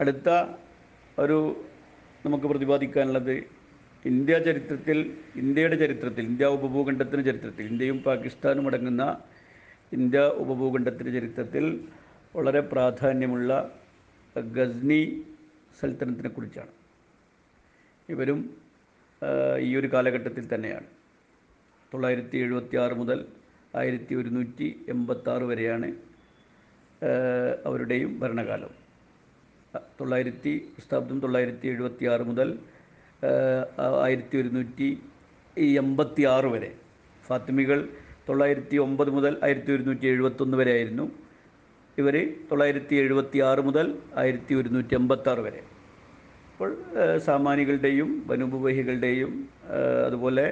അടുത്ത ഒരു നമുക്ക് പ്രതിപാദിക്കാനുള്ളത് ഇന്ത്യ ചരിത്രത്തിൽ ഇന്ത്യയുടെ ചരിത്രത്തിൽ ഇന്ത്യ ഉപഭൂഖണ്ഡത്തിന്റെ ചരിത്രത്തിൽ ഇന്ത്യയും പാകിസ്ഥാനും അടങ്ങുന്ന ഇന്ത്യ ഉപഭൂഖണ്ഡത്തിന്റെ ചരിത്രത്തിൽ വളരെ പ്രാധാന്യമുള്ള ഗസ്നി സൽത്തനത്തിനെ കുറിച്ചാണ്. ഇവരും ഈ ഒരു കാലഘട്ടത്തിൽ തന്നെയാണ്. തൊള്ളായിരത്തി എഴുപത്തി ആറ് മുതൽ ആയിരത്തി ഒരുന്നൂറ്റി എൺപത്തി ആറ് വരെയാണ് അവരുടെയും ഭരണകാലം. തൊള്ളായിരത്തി ക്രിസ്താബ്ദം തൊള്ളായിരത്തി എഴുപത്തി ആറ് മുതൽ ആയിരത്തി ഒരുന്നൂറ്റി എൺപത്തി ആറ് വരെ. ഫാത്തിമികൾ തൊള്ളായിരത്തി ഒമ്പത് മുതൽ ആയിരത്തി ഒരുന്നൂറ്റി എഴുപത്തൊന്ന് വരെ ആയിരുന്നു. ഇവർ തൊള്ളായിരത്തി എഴുപത്തി ആറ് മുതൽ ആയിരത്തി ഒരുന്നൂറ്റി എൺപത്തി ആറ് വരെ. അപ്പോൾ സാമാനികളുടെയും വനുപവഹികളുടെയും അതുപോലെ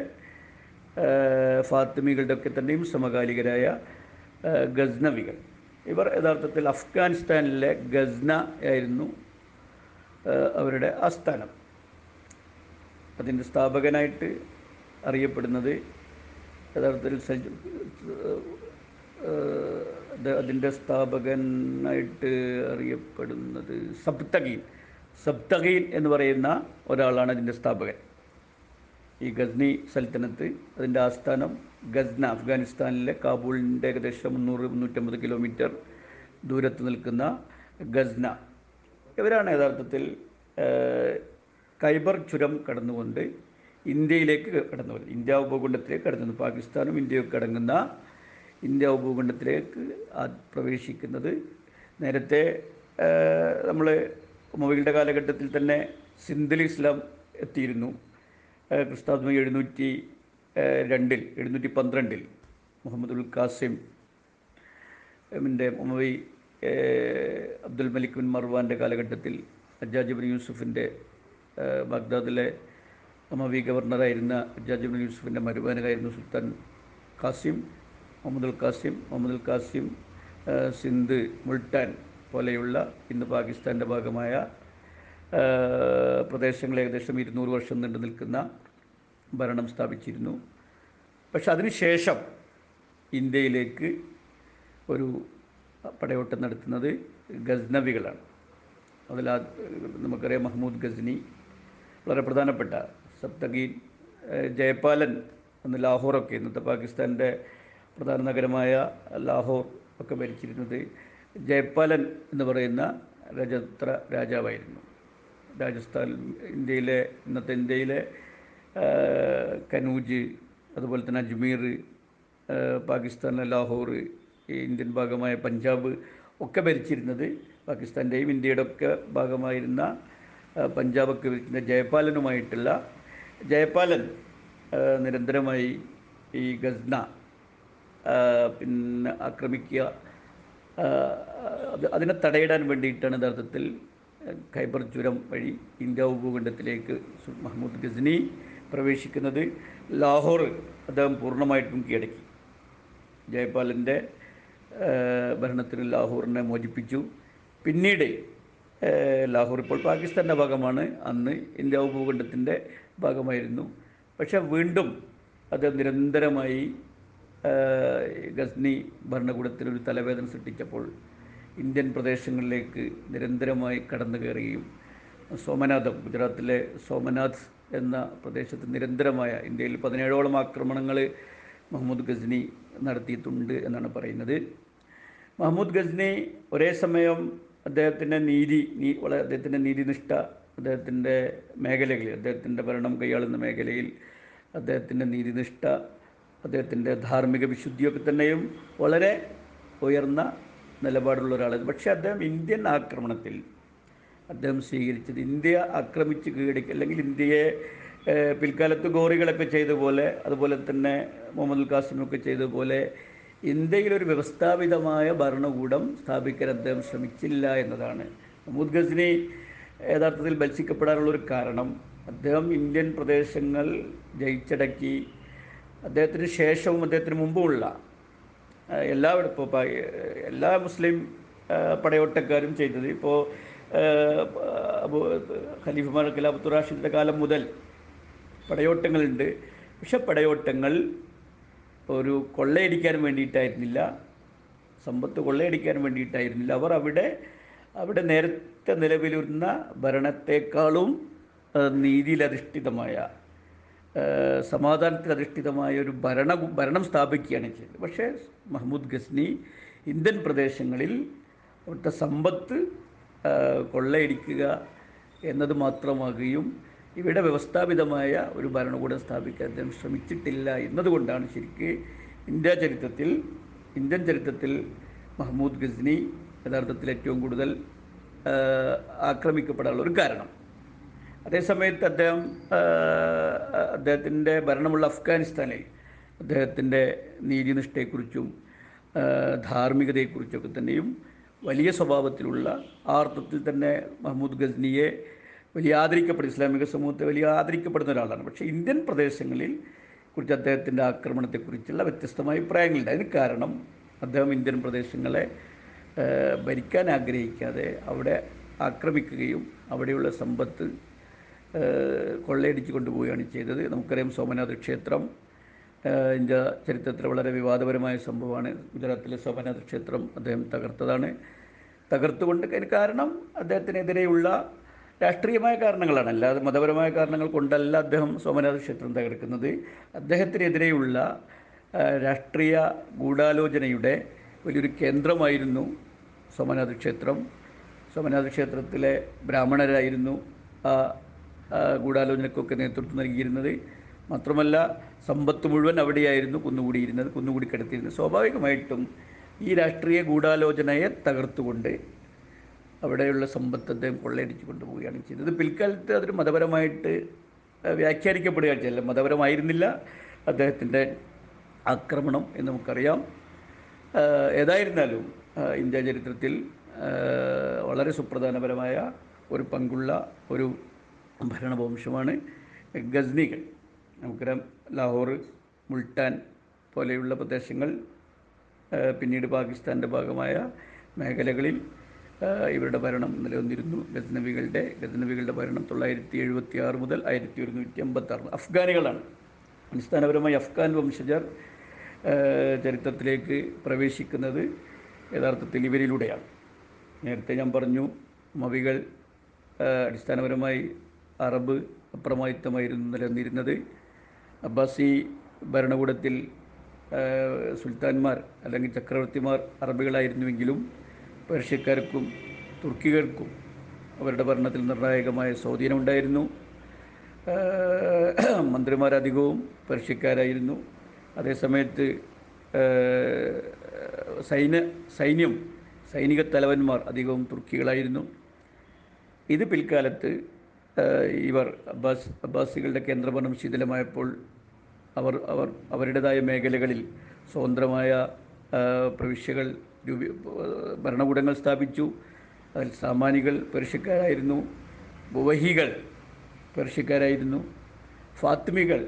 ഫാത്തിമികളുടെയൊക്കെ തന്നെയും സമകാലികരായ ഗസ്നവികൾ. ഇവർ യഥാർത്ഥത്തിൽ അഫ്ഗാനിസ്ഥാനിലെ ഗസ്ന ആയിരുന്നു അവരുടെ ആസ്ഥാനം. അതിന്റെ സ്ഥാപകനായിട്ട് അറിയപ്പെടുന്നത് യഥാർത്ഥത്തിൽ അതിന്റെ സ്ഥാപകനായിട്ട് അറിയപ്പെടുന്നത് സബ്തഗീൻ. സബ്തഗീൻ എന്ന് പറയുന്ന ഒരാളാണ് അതിന്റെ സ്ഥാപകൻ. ഈ ഗസ്നി സൽത്തനത്ത് അതിന്റെ ആസ്ഥാനം ഗസ്ന അഫ്ഗാനിസ്ഥാനിലെ കാബൂളിന്റെ ഏകദേശം മുന്നൂറ് മുന്നൂറ്റമ്പത് കിലോമീറ്റർ ദൂരത്ത് നിൽക്കുന്ന ഗസ്ന. ഇവരാണ് യഥാർത്ഥത്തിൽ കൈബർ ചുരം കടന്നുകൊണ്ട് ഇന്ത്യയിലേക്ക് കടന്നു വരുന്നത്. ഇന്ത്യ ഉപഭൂഖണ്ഡത്തിലേക്ക് കടന്നു. പാകിസ്ഥാനും ഇന്ത്യയും കടങ്ങുന്ന ഇന്ത്യ ഉപഭൂഖണ്ഡത്തിലേക്ക് പ്രവേശിക്കുന്നത് നേരത്തെ നമ്മൾ മൊബൈലിന്റെ കാലഘട്ടത്തിൽ തന്നെ സിന്ധിൽ ഇസ്ലാം എത്തിയിരുന്നു. ക്രിസ്താബ്ദം എഴുന്നൂറ്റി രണ്ടിൽ എഴുന്നൂറ്റി പന്ത്രണ്ടിൽ മുഹമ്മദുൽ കാസിം ന്റെ അബ്ദുൽ മലിക് ബിൻ മർവാന്റെ കാലഘട്ടത്തിൽ അജാജിബിൻ ബിൻ യൂസുഫിന്റെ ബാഗ്ദാദിലെ അമവി ഗവർണറായിരുന്ന അജാജിബിൻ ബിൻ യൂസുഫിന്റെ മരുമകനായിരുന്നു സുൽത്താൻ Qasim ul Qasim Muhammad ul Qasim ഏഹ് സിന്ധ് മുൾട്ടാൻ പോലെയുള്ള ഇന്ന് പാകിസ്ഥാന്റെ ഭാഗമായ പ്രദേശങ്ങൾ ഏകദേശം ഇരുന്നൂറ് വർഷം നീണ്ടു നിൽക്കുന്ന ഭരണം സ്ഥാപിച്ചിരുന്നു. പക്ഷെ അതിനുശേഷം ഇന്ത്യയിലേക്ക് ഒരു പടയോട്ടം നടത്തുന്നത് ഗസ്നവികളാണ്. അതിൽ നമുക്കറിയാം മഹ്മൂദ് ഗസ്നി വളരെ പ്രധാനപ്പെട്ട സപ്തഗീൻ ജയപാലൻ എന്ന് ലാഹോറൊക്കെ ഇന്നത്തെ പാകിസ്ഥാന്റെ പ്രധാന നഗരമായ ലാഹോർ ഒക്കെ ഭരിച്ചിരുന്നത് ജയപാലൻ എന്ന് പറയുന്ന രജത്ര രാജാവായിരുന്നു. രാജസ്ഥാൻ ഇന്ത്യയിലെ ഇന്നത്തെ ഇന്ത്യയിലെ കനൂജ് അതുപോലെ തന്നെ അജ്മീർ പാകിസ്ഥാനിലെ ലാഹോർ ഇന്ത്യൻ ഭാഗമായ പഞ്ചാബ് ഒക്കെ ഭരിച്ചിരുന്നത് പാകിസ്ഥാന്റെയും ഇന്ത്യയുടെ ഒക്കെ ഭാഗമായിരുന്ന പഞ്ചാബൊക്കെ ഭരിക്കുന്ന ജയപാലനുമായിട്ടുള്ള ജയപാലൻ നിരന്തരമായി ഈ ഗസ്ന പിന്നെ ആക്രമിക്കുക അത് അതിനെ തടയിടാൻ വേണ്ടിയിട്ടാണ് യഥാർത്ഥത്തിൽ ഖൈബർ ചുരം വഴി ഇന്ത്യ ഉപഭൂഖണ്ഡത്തിലേക്ക് മഹ്മൂദ് ഗസ്നി പ്രവേശിക്കുന്നത്. ലാഹോർ അദ്ദേഹം പൂർണമായിട്ടും കീഴടക്കി. ജയ്പാലിന്റെ ഭരണത്തിന് ലാഹോറിനെ മോചിപ്പിച്ചു. പിന്നീട് ലാഹോർ ഇപ്പോൾ പാകിസ്ഥാന്റെ ഭാഗമാണ്. അന്ന് ഇന്ത്യ ഉപഭൂഖണ്ഡത്തിന്റെ ഭാഗമായിരുന്നു. പക്ഷെ വീണ്ടും അത് നിരന്തരമായി ഗസ്നി ഗസ്നി ഭരണകൂടത്തിനൊരു തലവേദന സൃഷ്ടിച്ചപ്പോൾ ഇന്ത്യൻ പ്രദേശങ്ങളിലേക്ക് നിരന്തരമായി കടന്നു കയറുകയും സോമനാഥം ഗുജറാത്തിലെ സോമനാഥ് എന്ന പ്രദേശത്ത് നിരന്തരമായ ഇന്ത്യയിൽ പതിനേഴോളം ആക്രമണങ്ങൾ മുഹമ്മദ് ഗസ്നി നടത്തിയിട്ടുണ്ട് എന്നാണ് പറയുന്നത്. മഹമ്മൂദ് ഗസ്നി ഒരേ സമയം അദ്ദേഹത്തിന്റെ നീതി നീ വളരെ അദ്ദേഹത്തിന്റെ നീതിനിഷ്ഠ അദ്ദേഹത്തിന്റെ മേഖലകളിൽ അദ്ദേഹത്തിന്റെ ഭരണം കൈയാളുന്ന മേഖലയിൽ അദ്ദേഹത്തിന്റെ നീതിനിഷ്ഠ അദ്ദേഹത്തിന്റെ ധാർമ്മിക വിശുദ്ധിയൊക്കെ തന്നെയും വളരെ ഉയർന്ന നിലപാടുള്ള ഒരാളായിരുന്നു. പക്ഷേ അദ്ദേഹം ഇന്ത്യൻ ആക്രമണത്തിൽ അദ്ദേഹം സ്വീകരിച്ചത്. ഇന്ത്യ ആക്രമിച്ച് കീഴടക്കി അല്ലെങ്കിൽ ഇന്ത്യയെ പിൽക്കാലത്ത് ഗോറികളൊക്കെ ചെയ്ത പോലെ അതുപോലെ തന്നെ മുഹമ്മദ് ഖാസിമൊക്കെ ചെയ്ത പോലെ ഇന്ത്യയിലൊരു വ്യവസ്ഥാപിതമായ ഭരണകൂടം സ്ഥാപിക്കാൻ അദ്ദേഹം ശ്രമിച്ചില്ല എന്നതാണ്. മുഹമ്മദ് ഖസിനി യഥാർത്ഥത്തിൽ ബത്സിക്കപ്പെടാനുള്ളൊരു കാരണം അദ്ദേഹം ഇന്ത്യൻ പ്രദേശങ്ങൾ ജയിച്ചടക്കി അദ്ദേഹത്തിന് ശേഷവും അദ്ദേഹത്തിന് മുമ്പുമുള്ള ഇപ്പോൾ എല്ലാ മുസ്ലിം പടയോട്ടക്കാരും ചെയ്തത്. ഇപ്പോൾ ഖലീഫുമാർ ഖിലാഫത്ത് റാഷിദിന്റെ കാലം മുതൽ പടയോട്ടങ്ങളുണ്ട്. പക്ഷെ പടയോട്ടങ്ങൾ ഒരു കൊള്ളയടിക്കാൻ വേണ്ടിയിട്ടായിരുന്നില്ല. സമ്പത്ത് കൊള്ളയടിക്കാൻ വേണ്ടിയിട്ടായിരുന്നില്ല. അവർ അവിടെ അവിടെ നേരത്തെ നിലവിലിരുന്ന ഭരണത്തെക്കാളും നീതിയിലധിഷ്ഠിതമായ സമാധാനത്തിൽ അധിഷ്ഠിതമായ ഒരു ഭരണ ഭരണം സ്ഥാപിക്കുകയാണ് ചെയ്തത്. പക്ഷേ മഹ്മൂദ് ഗസ്നി ഇന്ത്യൻ പ്രദേശങ്ങളിൽ അവിടുത്തെ സമ്പത്ത് കൊള്ളയടിക്കുക എന്നത് മാത്രമാകുകയും ഇവിടെ വ്യവസ്ഥാപിതമായ ഒരു ഭരണകൂടം സ്ഥാപിക്കാൻ അദ്ദേഹം ശ്രമിച്ചിട്ടില്ല എന്നതുകൊണ്ടാണ് ശരിക്ക് ഇന്ത്യ ചരിത്രത്തിൽ ഇന്ത്യൻ ചരിത്രത്തിൽ മഹ്മൂദ് ഗസ്നി യഥാർത്ഥത്തിൽ ഏറ്റവും കൂടുതൽ ആക്രമിക്കപ്പെടാനുള്ള ഒരു കാരണം. അതേസമയത്ത് അദ്ദേഹം അദ്ദേഹത്തിന്റെ ഭരണമുള്ള അഫ്ഗാനിസ്ഥാനിൽ അദ്ദേഹത്തിന്റെ നീതിനിഷ്ഠയെക്കുറിച്ചും ധാർമ്മികതയെക്കുറിച്ചൊക്കെ തന്നെയും വലിയ സ്വഭാവത്തിലുള്ള ആ അർത്ഥത്തിൽ തന്നെ മഹ്മൂദ് ഗസ്നിയെ വലിയ ആദരിക്കപ്പെടും ഇസ്ലാമിക സമൂഹത്തെ വലിയ ആദരിക്കപ്പെടുന്ന ഒരാളാണ്. പക്ഷേ ഇന്ത്യൻ പ്രദേശങ്ങളിൽ കുറിച്ച് അദ്ദേഹത്തിന്റെ ആക്രമണത്തെക്കുറിച്ചുള്ള വ്യത്യസ്തമായ അഭിപ്രായങ്ങളുണ്ട്. അതിന് കാരണം അദ്ദേഹം ഇന്ത്യൻ പ്രദേശങ്ങളെ ഭരിക്കാൻ ആഗ്രഹിക്കാതെ അവിടെ ആക്രമിക്കുകയും അവിടെയുള്ള സമ്പത്ത് കൊള്ളയടിച്ച് കൊണ്ടുപോവുകയാണ് ചെയ്തത്. നമുക്കറിയാം സോമനാഥ് ക്ഷേത്രം ഇന്ത്യ ചരിത്രത്തിൽ വളരെ വിവാദപരമായ സംഭവമാണ്. ഗുജറാത്തിലെ സോമനാഥ് ക്ഷേത്രം അദ്ദേഹം തകർത്തതാണ്. തകർത്തുകൊണ്ട് കാരണം അദ്ദേഹത്തിനെതിരെയുള്ള രാഷ്ട്രീയമായ കാരണങ്ങളാണ്. അല്ലാതെ മതപരമായ കാരണങ്ങൾ കൊണ്ടല്ല അദ്ദേഹം സോമനാഥ ക്ഷേത്രം തകർക്കുന്നത്. അദ്ദേഹത്തിനെതിരെയുള്ള രാഷ്ട്രീയ ഗൂഢാലോചനയുടെ വലിയൊരു കേന്ദ്രമായിരുന്നു സോമനാഥ ക്ഷേത്രം. സോമനാഥ ക്ഷേത്രത്തിലെ ബ്രാഹ്മണരായിരുന്നു ആ, ഗൂഢാലോചനക്കൊക്കെ നേതൃത്വം നൽകിയിരുന്നത്. മാത്രമല്ല സമ്പത്ത് മുഴുവൻ അവിടെയായിരുന്നു കുന്നുകൂടിയിരുന്നത് കുന്നുകൂടി കിടത്തിയിരുന്നത്. സ്വാഭാവികമായിട്ടും ഈ രാഷ്ട്രീയ ഗൂഢാലോചനയെ തകർത്തുകൊണ്ട് അവിടെയുള്ള സമ്പത്ത് അദ്ദേഹം കൊള്ളയടിച്ച് കൊണ്ടുപോവുകയാണ് ചെയ്തത്. പിൽക്കാലത്ത് അതൊരു മതപരമായിട്ട് വ്യാഖ്യാനിക്കപ്പെടുകയാണ് ചെയ്തത്. മതപരമായിരുന്നില്ല അദ്ദേഹത്തിന്റെ ആക്രമണം എന്ന് നമുക്കറിയാം. ഏതായിരുന്നാലും ഇന്ത്യ ചരിത്രത്തിൽ വളരെ സുപ്രധാനപരമായ ഒരു പങ്കുള്ള ഒരു ഭരണവംശമാണ് ഗസ്നികൾ. നമുക്കറിയാം ലാഹോർ മുൾട്ടാൻ പോലെയുള്ള പ്രദേശങ്ങൾ പിന്നീട് പാകിസ്ഥാന്റെ ഭാഗമായ മേഖലകളിൽ ഇവരുടെ ഭരണം നിലനിന്നിരുന്നു. ഗസ്നവികളുടെ ഗസ്നവികളുടെ ഭരണം തൊള്ളായിരത്തി എഴുപത്തി ആറ് മുതൽ ആയിരത്തി ഒരുന്നൂറ്റി അമ്പത്തി ആറ് അഫ്ഗാനികളാണ്. അടിസ്ഥാനപരമായി അഫ്ഗാൻ വംശജർ ചരിത്രത്തിലേക്ക് പ്രവേശിക്കുന്നത് യഥാർത്ഥത്തിൽ ഇവരിലൂടെയാണ്. നേരത്തെ ഞാൻ പറഞ്ഞു മവികൾ അടിസ്ഥാനപരമായി അറബ് അപ്രമാദിത്വമായിരുന്നു നിലനിന്നിരുന്നത്. അബ്ബാസി ഭരണകൂടത്തിൽ സുൽത്താൻമാർ അല്ലെങ്കിൽ ചക്രവർത്തിമാർ അറബികളായിരുന്നുവെങ്കിലും പേർഷ്യക്കാർക്കും തുർക്കികൾക്കും അവരുടെ ഭരണത്തിൽ നിർണായകമായ സ്വാധീനമുണ്ടായിരുന്നു. മന്ത്രിമാരധികവും പേർഷ്യക്കാരായിരുന്നു. അതേസമയത്ത് സൈന്യ സൈന്യം സൈനിക തലവന്മാർ അധികവും തുർക്കികളായിരുന്നു. ഇത് പിൽക്കാലത്ത് ഇവർ അബ്ബാസ് അബ്ബാസികളുടെ കേന്ദ്രഭരണം ശിഥിലമായപ്പോൾ അവർ അവർ അവരുടേതായ മേഖലകളിൽ സ്വതന്ത്രമായ പ്രവിശ്യകൾ രൂപീ ഭരണകൂടങ്ങൾ സ്ഥാപിച്ചു. അതിൽ സാമാനികൾ പേർഷ്യക്കാരായിരുന്നു. ബുവഹികൾ പേർഷ്യക്കാരായിരുന്നു. ഫാത്മികൾ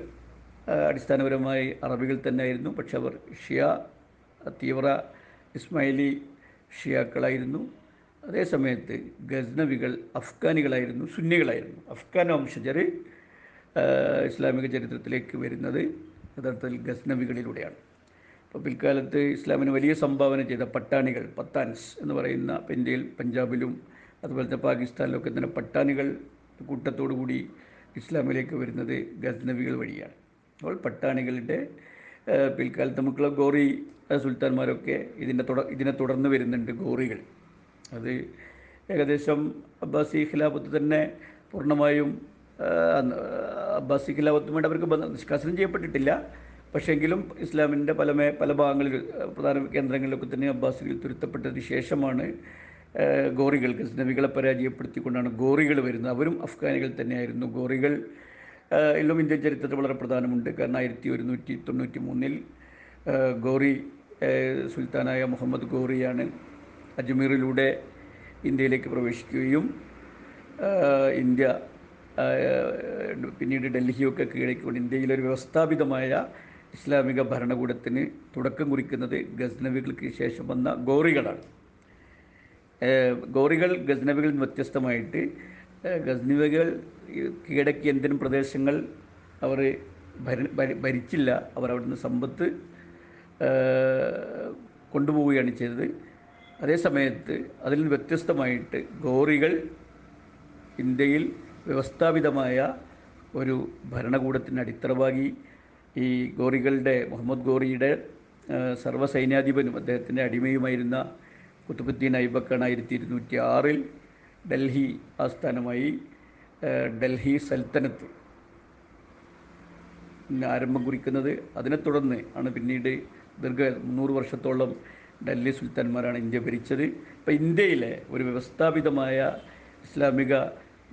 അടിസ്ഥാനപരമായി അറബികൾ തന്നെ ആയിരുന്നു പക്ഷെ അവർ ഷിയ തീവ്ര ഇസ്മായിലി ഷിയാക്കളായിരുന്നു. അതേസമയത്ത് ഗസ്നവികൾ അഫ്ഗാനികളായിരുന്നു സുന്നികളായിരുന്നു. അഫ്ഗാൻ വംശജർ ഇസ്ലാമിക ചരിത്രത്തിലേക്ക് വരുന്നത് യഥാർത്ഥത്തിൽ ഗസ്നവികളിലൂടെയാണ് അപ്പോൾ പിൽക്കാലത്ത് ഇസ്ലാമിന് വലിയ സംഭാവന ചെയ്ത പട്ടാണികൾ പത്താൻസ് എന്ന് പറയുന്ന ഇന്ത്യയിൽ പഞ്ചാബിലും അതുപോലെ തന്നെ പാകിസ്ഥാനിലൊക്കെ തന്നെ പട്ടാണികൾ കൂട്ടത്തോടു കൂടി ഇസ്ലാമിലേക്ക് വരുന്നത് ഗസ്നവികൾ വഴിയാണ്. അപ്പോൾ പട്ടാണികളുടെ പിൽക്കാലത്ത് നമുക്കുള്ള ഗോറി സുൽത്താൻമാരൊക്കെ ഇതിന്റെ തുട ഇതിനെ തുടർന്ന് വരുന്നുണ്ട് ഗോറികൾ. അത് ഏകദേശം അബ്ബാസി ഖിലാഫത്ത് തന്നെ പൂർണമായും ഏഹ്, അന്ന് അബ്ബാസി ഖിലാഫത്തുമായിട്ട് അവർക്ക് നിഷ്കാസനം ചെയ്യപ്പെട്ടിട്ടില്ല. പക്ഷേങ്കിലും ഇസ്ലാമിന്റെ പല മേ പല ഭാഗങ്ങളിൽ പ്രധാന കേന്ദ്രങ്ങളിലൊക്കെ തന്നെ അബ്ബാസികൾ തുരുത്തപ്പെട്ടതിന് ശേഷമാണ് ഗോറികൾ ഗസ്നവികളെ പരാജയപ്പെടുത്തിക്കൊണ്ടാണ് ഗോറികൾ വരുന്നത്. അവരും അഫ്ഗാനികൾ തന്നെയായിരുന്നു. ഗോറികൾ എല്ലാം ഇന്ത്യൻ ചരിത്രത്തിൽ വളരെ പ്രധാനമുണ്ട്. കാരണം ആയിരത്തി ഒരുന്നൂറ്റി തൊണ്ണൂറ്റി മൂന്നിൽ ഗോറി സുൽത്താനായ മുഹമ്മദ് ഗോറിയാണ് അജ്മീറിലൂടെ ഇന്ത്യയിലേക്ക് പ്രവേശിക്കുകയും ഇന്ത്യ പിന്നീട് ഡൽഹിയൊക്കെ കീഴടക്കിക്കൊണ്ട് ഇന്ത്യയിലൊരു വ്യവസ്ഥാപിതമായ ഇസ്ലാമിക ഭരണകൂടത്തിന് തുടക്കം കുറിക്കുന്നത് ഗസ്നവികൾക്ക് ശേഷം വന്ന ഗോറികളാണ്. ഗോറികൾ ഗസ്നവികളിൽ നിന്ന് വ്യത്യസ്തമായിട്ട് ഗസ്നവികൾ കീഴടക്കിയ ഇന്ത്യൻ പ്രദേശങ്ങൾ അവർ ഭര- ഭരിച്ചില്ല അവർ അവിടുന്ന് സമ്പത്ത് കൊണ്ടുപോവുകയാണ് ചെയ്തത്. അതേസമയത്ത് അതിൽ നിന്ന് വ്യത്യസ്തമായിട്ട് ഗോറികൾ ഇന്ത്യയിൽ വ്യവസ്ഥാപിതമായ ഒരു ഭരണകൂടത്തിന് അടിത്തറവാകി ഈ ഗോറികളുടെ മുഹമ്മദ് ഗോറിയുടെ സർവസൈന്യാധിപനും അദ്ദേഹത്തിന്റെ അടിമയുമായിരുന്ന കുത്തുബുദ്ദീൻ ഐബക്കാണ് ആയിരത്തി ഇരുന്നൂറ്റി ആറിൽ ഡൽഹി ആസ്ഥാനമായി ഡൽഹി സൽത്തനത്ത് ആരംഭം കുറിക്കുന്നത്. അതിനെ തുടർന്ന് ആണ് പിന്നീട് ദീർഘ മുന്നൂറ് വർഷത്തോളം ഡൽഹി സുൽത്താൻമാരാണ് ഇന്ത്യ ഭരിച്ചത്. ഇപ്പം ഇന്ത്യയിലെ ഒരു വ്യവസ്ഥാപിതമായ ഇസ്ലാമിക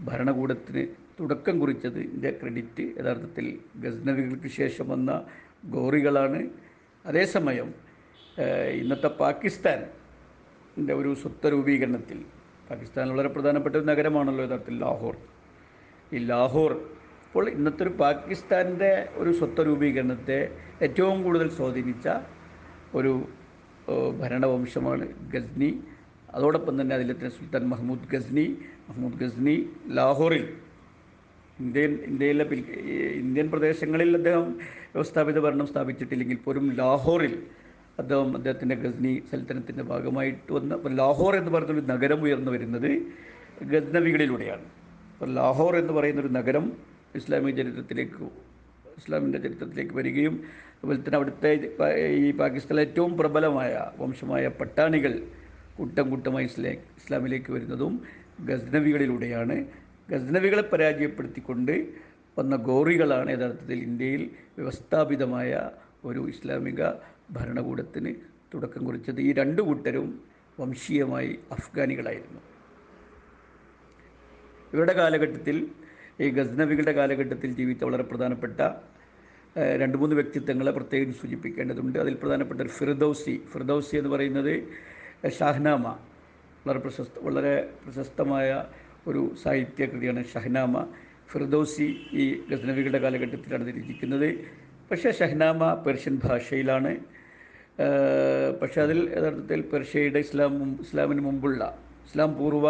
ഭരണകൂടത്തിന് തുടക്കം കുറിച്ചത് ഇതിന്റെ ക്രെഡിറ്റ് യഥാർത്ഥത്തിൽ ഗസ്നവികൾക്ക് ശേഷം വന്ന ഗോറികളാണ്. അതേസമയം ഇന്നത്തെ പാകിസ്ഥാൻ ഒരു ഒരു സ്വത്വരൂപീകരണത്തിൽ പാകിസ്ഥാൻ വളരെ പ്രധാനപ്പെട്ട ഒരു നഗരമാണല്ലോ യഥാർത്ഥത്തിൽ ലാഹോർ. ഈ ലാഹോർ ഇപ്പോൾ ഇന്നത്തെ ഒരു പാകിസ്ഥാന്റെ ഒരു സ്വത്വരൂപീകരണത്തെ ഏറ്റവും കൂടുതൽ സ്വാധീനിച്ച ഒരു ഭരണവംശമാണ് ഗസ്നി. അതോടൊപ്പം തന്നെ അതിലെ സുൽത്താൻ മഹ്മൂദ് ഗസ്നി മഹ്മൂദ് ഗസ്നി ലാഹോറിൽ. ഇന്ത്യൻ ഇന്ത്യയിലെ ഇന്ത്യൻ പ്രദേശങ്ങളിൽ അദ്ദേഹം വ്യവസ്ഥാപിത ഭരണം സ്ഥാപിച്ചിട്ടില്ലെങ്കിൽ പോലും ലാഹോറിൽ അദ്ദേഹം അദ്ദേഹത്തിന്റെ ഗസ്നി സൽത്തനത്തിന്റെ ഭാഗമായിട്ട് വന്ന ലാഹോർ എന്ന് പറയുന്നൊരു നഗരം ഉയർന്നു വരുന്നത് ഗസ്നവികളിലൂടെയാണ് അപ്പോൾ ലാഹോർ എന്ന് പറയുന്നൊരു നഗരം ഇസ്ലാമിക ചരിത്രത്തിലേക്ക് ഇസ്ലാമിന്റെ ചരിത്രത്തിലേക്ക് വരികയും അതുപോലെ തന്നെ അവിടുത്തെ ഈ പാകിസ്ഥാനിലെ ഏറ്റവും പ്രബലമായ വംശമായ പട്ടാണികൾ കൂട്ടം കൂട്ടമായി ഇസ്ലാ ഇസ്ലാമിലേക്ക് വരുന്നതും ഗസ്നവികളിലൂടെയാണ് ഗസ്നവികളെ പരാജയപ്പെടുത്തിക്കൊണ്ട് വന്ന ഗോറികളാണ് യഥാർത്ഥത്തിൽ ഇന്ത്യയിൽ വ്യവസ്ഥാപിതമായ ഒരു ഇസ്ലാമിക ഭരണകൂടത്തിന് തുടക്കം കുറിച്ചത്. ഈ രണ്ട് കൂട്ടരും വംശീയമായി അഫ്ഗാനികളായിരുന്നു. ഇവരുടെ കാലഘട്ടത്തിൽ ഈ ഗസ്നവികളുടെ കാലഘട്ടത്തിൽ ജീവിച്ച വളരെ പ്രധാനപ്പെട്ട രണ്ട് മൂന്ന് വ്യക്തിത്വങ്ങളെ പ്രത്യേകം സൂചിപ്പിക്കേണ്ടതുണ്ട്. അതിൽ പ്രധാനപ്പെട്ട ഫിർദൌസി ഫിർദൌസി എന്ന് പറയുന്നത് ഷഹ്നാമ. വളരെ പ്രശസ്ത വളരെ പ്രശസ്തമായ ഒരു സാഹിത്യകൃതിയാണ് ഷഹ്നാമ. ഫിർദൌസി ഈ ഗസ്നവികളുടെ കാലഘട്ടത്തിലാണ് രചിക്കുന്നത് പക്ഷേ ഷഹ്നാമ പേർഷ്യൻ ഭാഷയിലാണ്. പക്ഷേ അതിൽ യഥാർത്ഥത്തിൽ പേർഷ്യയുടെ ഇസ്ലാം ഇസ്ലാമിന് മുമ്പുള്ള ഇസ്ലാം പൂർവ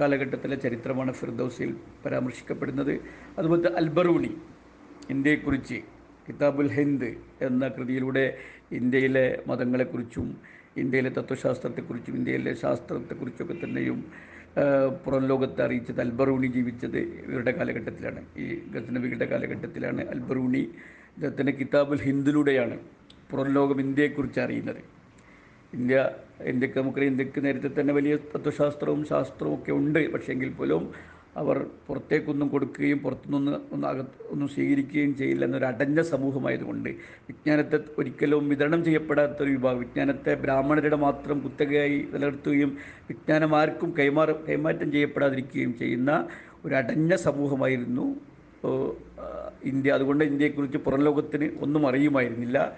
കാലഘട്ടത്തിലെ ചരിത്രമാണ് ഫിർദൌസിൽ പരാമർശിക്കപ്പെടുന്നത്. അതുപോലെ അൽബറൂണി ഇന്ത്യയെക്കുറിച്ച് കിതാബുൽ ഹിന്ദ് എന്ന കൃതിയിലൂടെ ഇന്ത്യയിലെ മതങ്ങളെക്കുറിച്ചും ഇന്ത്യയിലെ തത്വശാസ്ത്രത്തെക്കുറിച്ചും ഇന്ത്യയിലെ ശാസ്ത്രത്തെക്കുറിച്ചൊക്കെ തന്നെയും പുറം ലോകത്തെ അറിയിച്ചത് അൽബറൂണി ജീവിച്ചത് ഇവരുടെ കാലഘട്ടത്തിലാണ്. ഈ ഗസനവികളുടെ കാലഘട്ടത്തിലാണ് അൽബറൂണി ഇദ്ദേഹത്തിന്റെ കിതാബുൽ ഹിന്ദിലൂടെയാണ് പുറം ലോകം ഇന്ത്യയെക്കുറിച്ച് അറിയുന്നത്. ഇന്ത്യ ഇന്ത്യയ്ക്ക് നമുക്കറിയാം ഇന്ത്യയ്ക്ക് നേരത്തെ തന്നെ വലിയ തത്വശാസ്ത്രവും ശാസ്ത്രവും ഒക്കെ ഉണ്ട്. പക്ഷേ എങ്കിൽ പോലും അവർ പുറത്തേക്കൊന്നും കൊടുക്കുകയും പുറത്തുനിന്ന് ഒന്നും അകത്ത് ഒന്നും സ്വീകരിക്കുകയും ചെയ്യില്ല എന്നൊരു അടഞ്ഞ സമൂഹമായതുകൊണ്ട് വിജ്ഞാനത്തെ ഒരിക്കലും വിതരണം ചെയ്യപ്പെടാത്തൊരു വിഭാഗം വിജ്ഞാനത്തെ ബ്രാഹ്മണരുടെ മാത്രം കുത്തകയായി നിലനിർത്തുകയും വിജ്ഞാനം ആർക്കും കൈമാറ കൈമാറ്റം ചെയ്യപ്പെടാതിരിക്കുകയും ചെയ്യുന്ന ഒരു അടഞ്ഞ സമൂഹമായിരുന്നു ഇന്ത്യ. അതുകൊണ്ട് ഇന്ത്യയെക്കുറിച്ച് പുറം ലോകത്തിന് ഒന്നും അറിയുമായിരുന്നില്ല.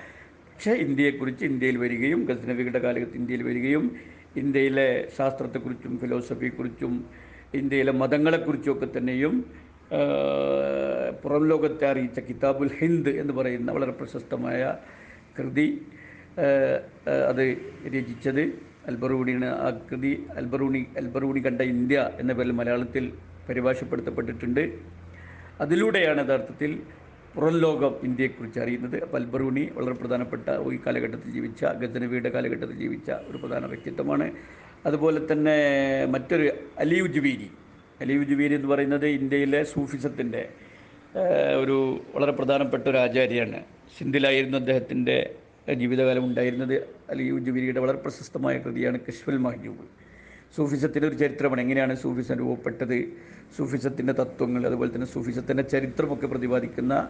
പക്ഷേ ഇന്ത്യയെക്കുറിച്ച് ഇന്ത്യയിൽ വരികയും ഗസ്നവികളുടെ കാലഘട്ടത്തിൽ ഇന്ത്യയിൽ വരികയും ഇന്ത്യയിലെ ശാസ്ത്രത്തെക്കുറിച്ചും ഫിലോസഫിയെക്കുറിച്ചും ഇന്ത്യയിലെ മതങ്ങളെക്കുറിച്ചൊക്കെ തന്നെയും പുറം ലോകത്തെ അറിയിച്ച കിതാബുൽ ഹിന്ദ് എന്ന് പറയുന്ന വളരെ പ്രശസ്തമായ കൃതി അത് രചിച്ചത് അൽബറൂണിയാണ്. ആ കൃതി അൽബറൂണി അൽബറൂണി കണ്ട ഇന്ത്യ എന്ന പേരിൽ മലയാളത്തിൽ പരിഭാഷപ്പെടുത്തപ്പെട്ടിട്ടുണ്ട്. അതിലൂടെയാണ് യഥാർത്ഥത്തിൽ പുറം ലോകം ഇന്ത്യയെക്കുറിച്ച് അറിയുന്നത്. അപ്പോൾ അൽബറൂണി വളരെ പ്രധാനപ്പെട്ട ഈ കാലഘട്ടത്തിൽ ജീവിച്ച ഗജനവിയുടെ കാലഘട്ടത്തിൽ ജീവിച്ച ഒരു പ്രധാന വ്യക്തിത്വമാണ്. അതുപോലെ തന്നെ മറ്റൊരു അലിയു ജുബീരി. എന്ന് പറയുന്നത് ഇന്ത്യയിലെ സൂഫിസത്തിന്റെ ഒരു വളരെ പ്രധാനപ്പെട്ട ഒരു ആചാര്യയാണ് സിന്ധിലായിരുന്നു അദ്ദേഹത്തിന്റെ ജീവിതകാലം ഉണ്ടായിരുന്നത്. അലിയു വളരെ പ്രശസ്തമായ കൃതിയാണ് കശ്വൽ മഹജൂബ്. സൂഫിസത്തിന്റെ ഒരു ചരിത്രമാണ്. എങ്ങനെയാണ് സൂഫിസം രൂപപ്പെട്ടത്? സൂഫിസത്തിന്റെ തത്വങ്ങൾ അതുപോലെ തന്നെ സൂഫിസത്തിന്റെ ചരിത്രമൊക്കെ പ്രതിപാദിക്കുന്ന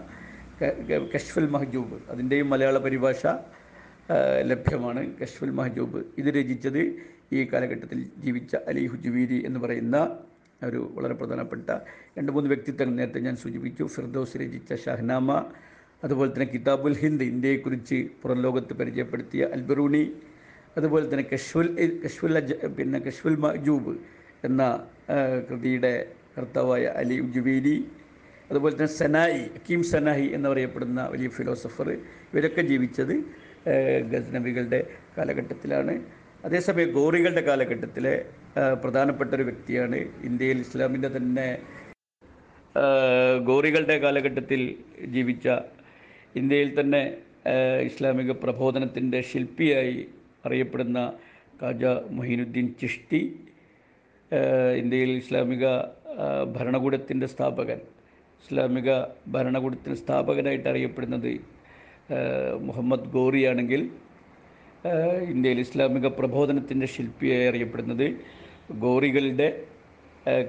ക- ക- കശ്ഫൽ മഹജൂബ്. അതിന്റെയും മലയാള പരിഭാഷ ലഭ്യമാണ് കശ്ഫൽ മഹജൂബ്. ഇത് രചിച്ചത് ഈ കാലഘട്ടത്തിൽ ജീവിച്ച അലി ഹുജുവീരി എന്ന് പറയുന്ന ഒരു വളരെ പ്രധാനപ്പെട്ട രണ്ട് മൂന്ന് വ്യക്തിത്വങ്ങൾ നേരത്തെ ഞാൻ സൂചിപ്പിച്ചു. ഫിർദോസ് രചിച്ച ഷഹ്നാമ അതുപോലെ തന്നെ കിതാബുൽ ഹിന്ദ് ഇന്ത്യയെക്കുറിച്ച് പുറം ലോകത്ത് പരിചയപ്പെടുത്തിയ അൽബറൂണി അതുപോലെ തന്നെ കശ്വൽ അജ പിന്നെ കശ്വൽ മജൂബ് എന്ന കൃതിയുടെ കർത്താവായ അലി ഉജുബീലി അതുപോലെ തന്നെ സനായി ഹക്കീം സനായി എന്നറിയപ്പെടുന്ന വലിയ ഫിലോസഫർ ഇവരൊക്കെ ജീവിച്ചത് ഗസ്നബികളുടെ കാലഘട്ടത്തിലാണ്. അതേസമയം ഗോറികളുടെ കാലഘട്ടത്തിലെ പ്രധാനപ്പെട്ട ഒരു വ്യക്തിയാണ് ഇന്ത്യയിൽ ഇസ്ലാമിന്റെ തന്നെ ഗോറികളുടെ കാലഘട്ടത്തിൽ ജീവിച്ച ഇന്ത്യയിൽ തന്നെ ഇസ്ലാമിക പ്രബോധനത്തിന്റെ ശില്പിയായി അറിയപ്പെടുന്ന കാജ മൊഹീനുദ്ദീൻ ചിഷ്തി ഇന്ത്യയിൽ ഇസ്ലാമിക ഭരണകൂടത്തിന്റെ സ്ഥാപകൻ ഇസ്ലാമിക ഭരണകൂടത്തിന്റെ സ്ഥാപകനായിട്ട് അറിയപ്പെടുന്നത് മുഹമ്മദ് ഗോറിയാണെങ്കിൽ ഇന്ത്യയിൽ ഇസ്ലാമിക പ്രബോധനത്തിന്റെ ശില്പിയായി അറിയപ്പെടുന്നത് ഗോറികളുടെ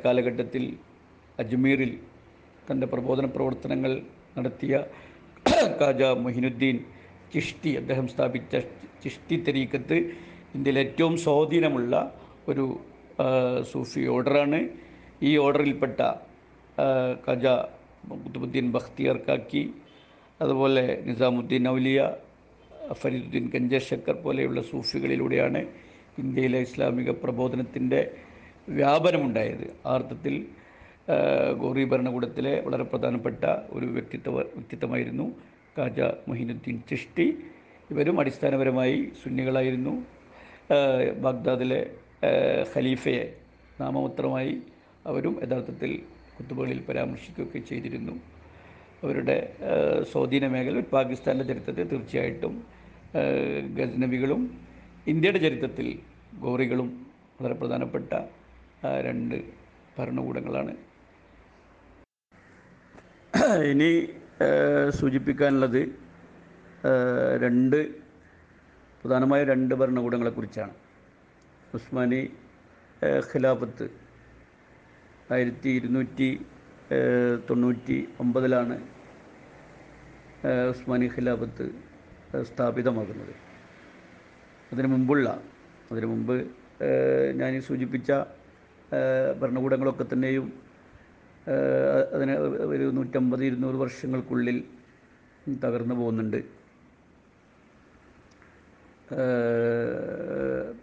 കാലഘട്ടത്തിൽ അജ്മീറിൽ തന്റെ പ്രബോധന പ്രവർത്തനങ്ങൾ നടത്തിയ ഖാജ മൊഹിനുദ്ദീൻ ചിഷ്തി അദ്ദേഹം സ്ഥാപിച്ച ചിഷ്തി തരീക്കത്ത് ഇന്ത്യയിൽ ഏറ്റവും സ്വാധീനമുള്ള ഒരു സൂഫി ഓർഡറാണ്. ഈ ഓർഡറിൽപ്പെട്ട കജ കുത്തുബുദ്ദീൻ ബഖ്തിയർ കാക്കി അതുപോലെ നിസാമുദ്ദീൻ ഔലിയ ഫരീദുദ്ദീൻ ഗഞ്ചശക്കർ പോലെയുള്ള സൂഫികളിലൂടെയാണ് ഇന്ത്യയിലെ ഇസ്ലാമിക പ്രബോധനത്തിന്റെ വ്യാപനമുണ്ടായത്. ആ അർത്ഥത്തിൽ ആ, ഗോറി ഭരണകൂടത്തിലെ വളരെ പ്രധാനപ്പെട്ട ഒരു വ്യക്തിത്വ വ്യക്തിത്വമായിരുന്നു ഖാജ മൊഹിനുദ്ദീൻ ചിഷ്ടി. ഇവരും അടിസ്ഥാനപരമായി സുന്നികളായിരുന്നു. ബാഗ്ദാദിലെ ഖലീഫയെ നാമപത്രമായി അവരും യഥാർത്ഥത്തിൽ കുത്തുബുകളിൽ പരാമർശിക്കുകയൊക്കെ ചെയ്തിരുന്നു. അവരുടെ സ്വാധീന മേഖല പാകിസ്ഥാന്റെ ചരിത്രത്തിൽ തീർച്ചയായിട്ടും ആ, ഗസ്നവികളും ഇന്ത്യയുടെ ചരിത്രത്തിൽ ഗോറികളും വളരെ പ്രധാനപ്പെട്ട രണ്ട് ഭരണകൂടങ്ങളാണ്. ഇനി സൂചിപ്പിക്കാനുള്ളത് രണ്ട് പ്രധാനമായ രണ്ട് ഭരണകൂടങ്ങളെക്കുറിച്ചാണ്. ഉസ്മാനി ഖിലാഫത്ത് ആയിരത്തി ഇരുന്നൂറ്റി തൊണ്ണൂറ്റി ഒമ്പതിലാണ് ഉസ്മാനി ഖിലാഫത്ത് സ്ഥാപിതമാകുന്നത്. അതിനു മുമ്പുള്ള അതിനു മുമ്പ് ഞാൻ സൂചിപ്പിച്ച ഭരണകൂടങ്ങളൊക്കെ തന്നെയും അതിന് ഒരു നൂറ്റമ്പത് ഇരുന്നൂറ് വർഷങ്ങൾക്കുള്ളിൽ തകർന്നു പോകുന്നുണ്ട്.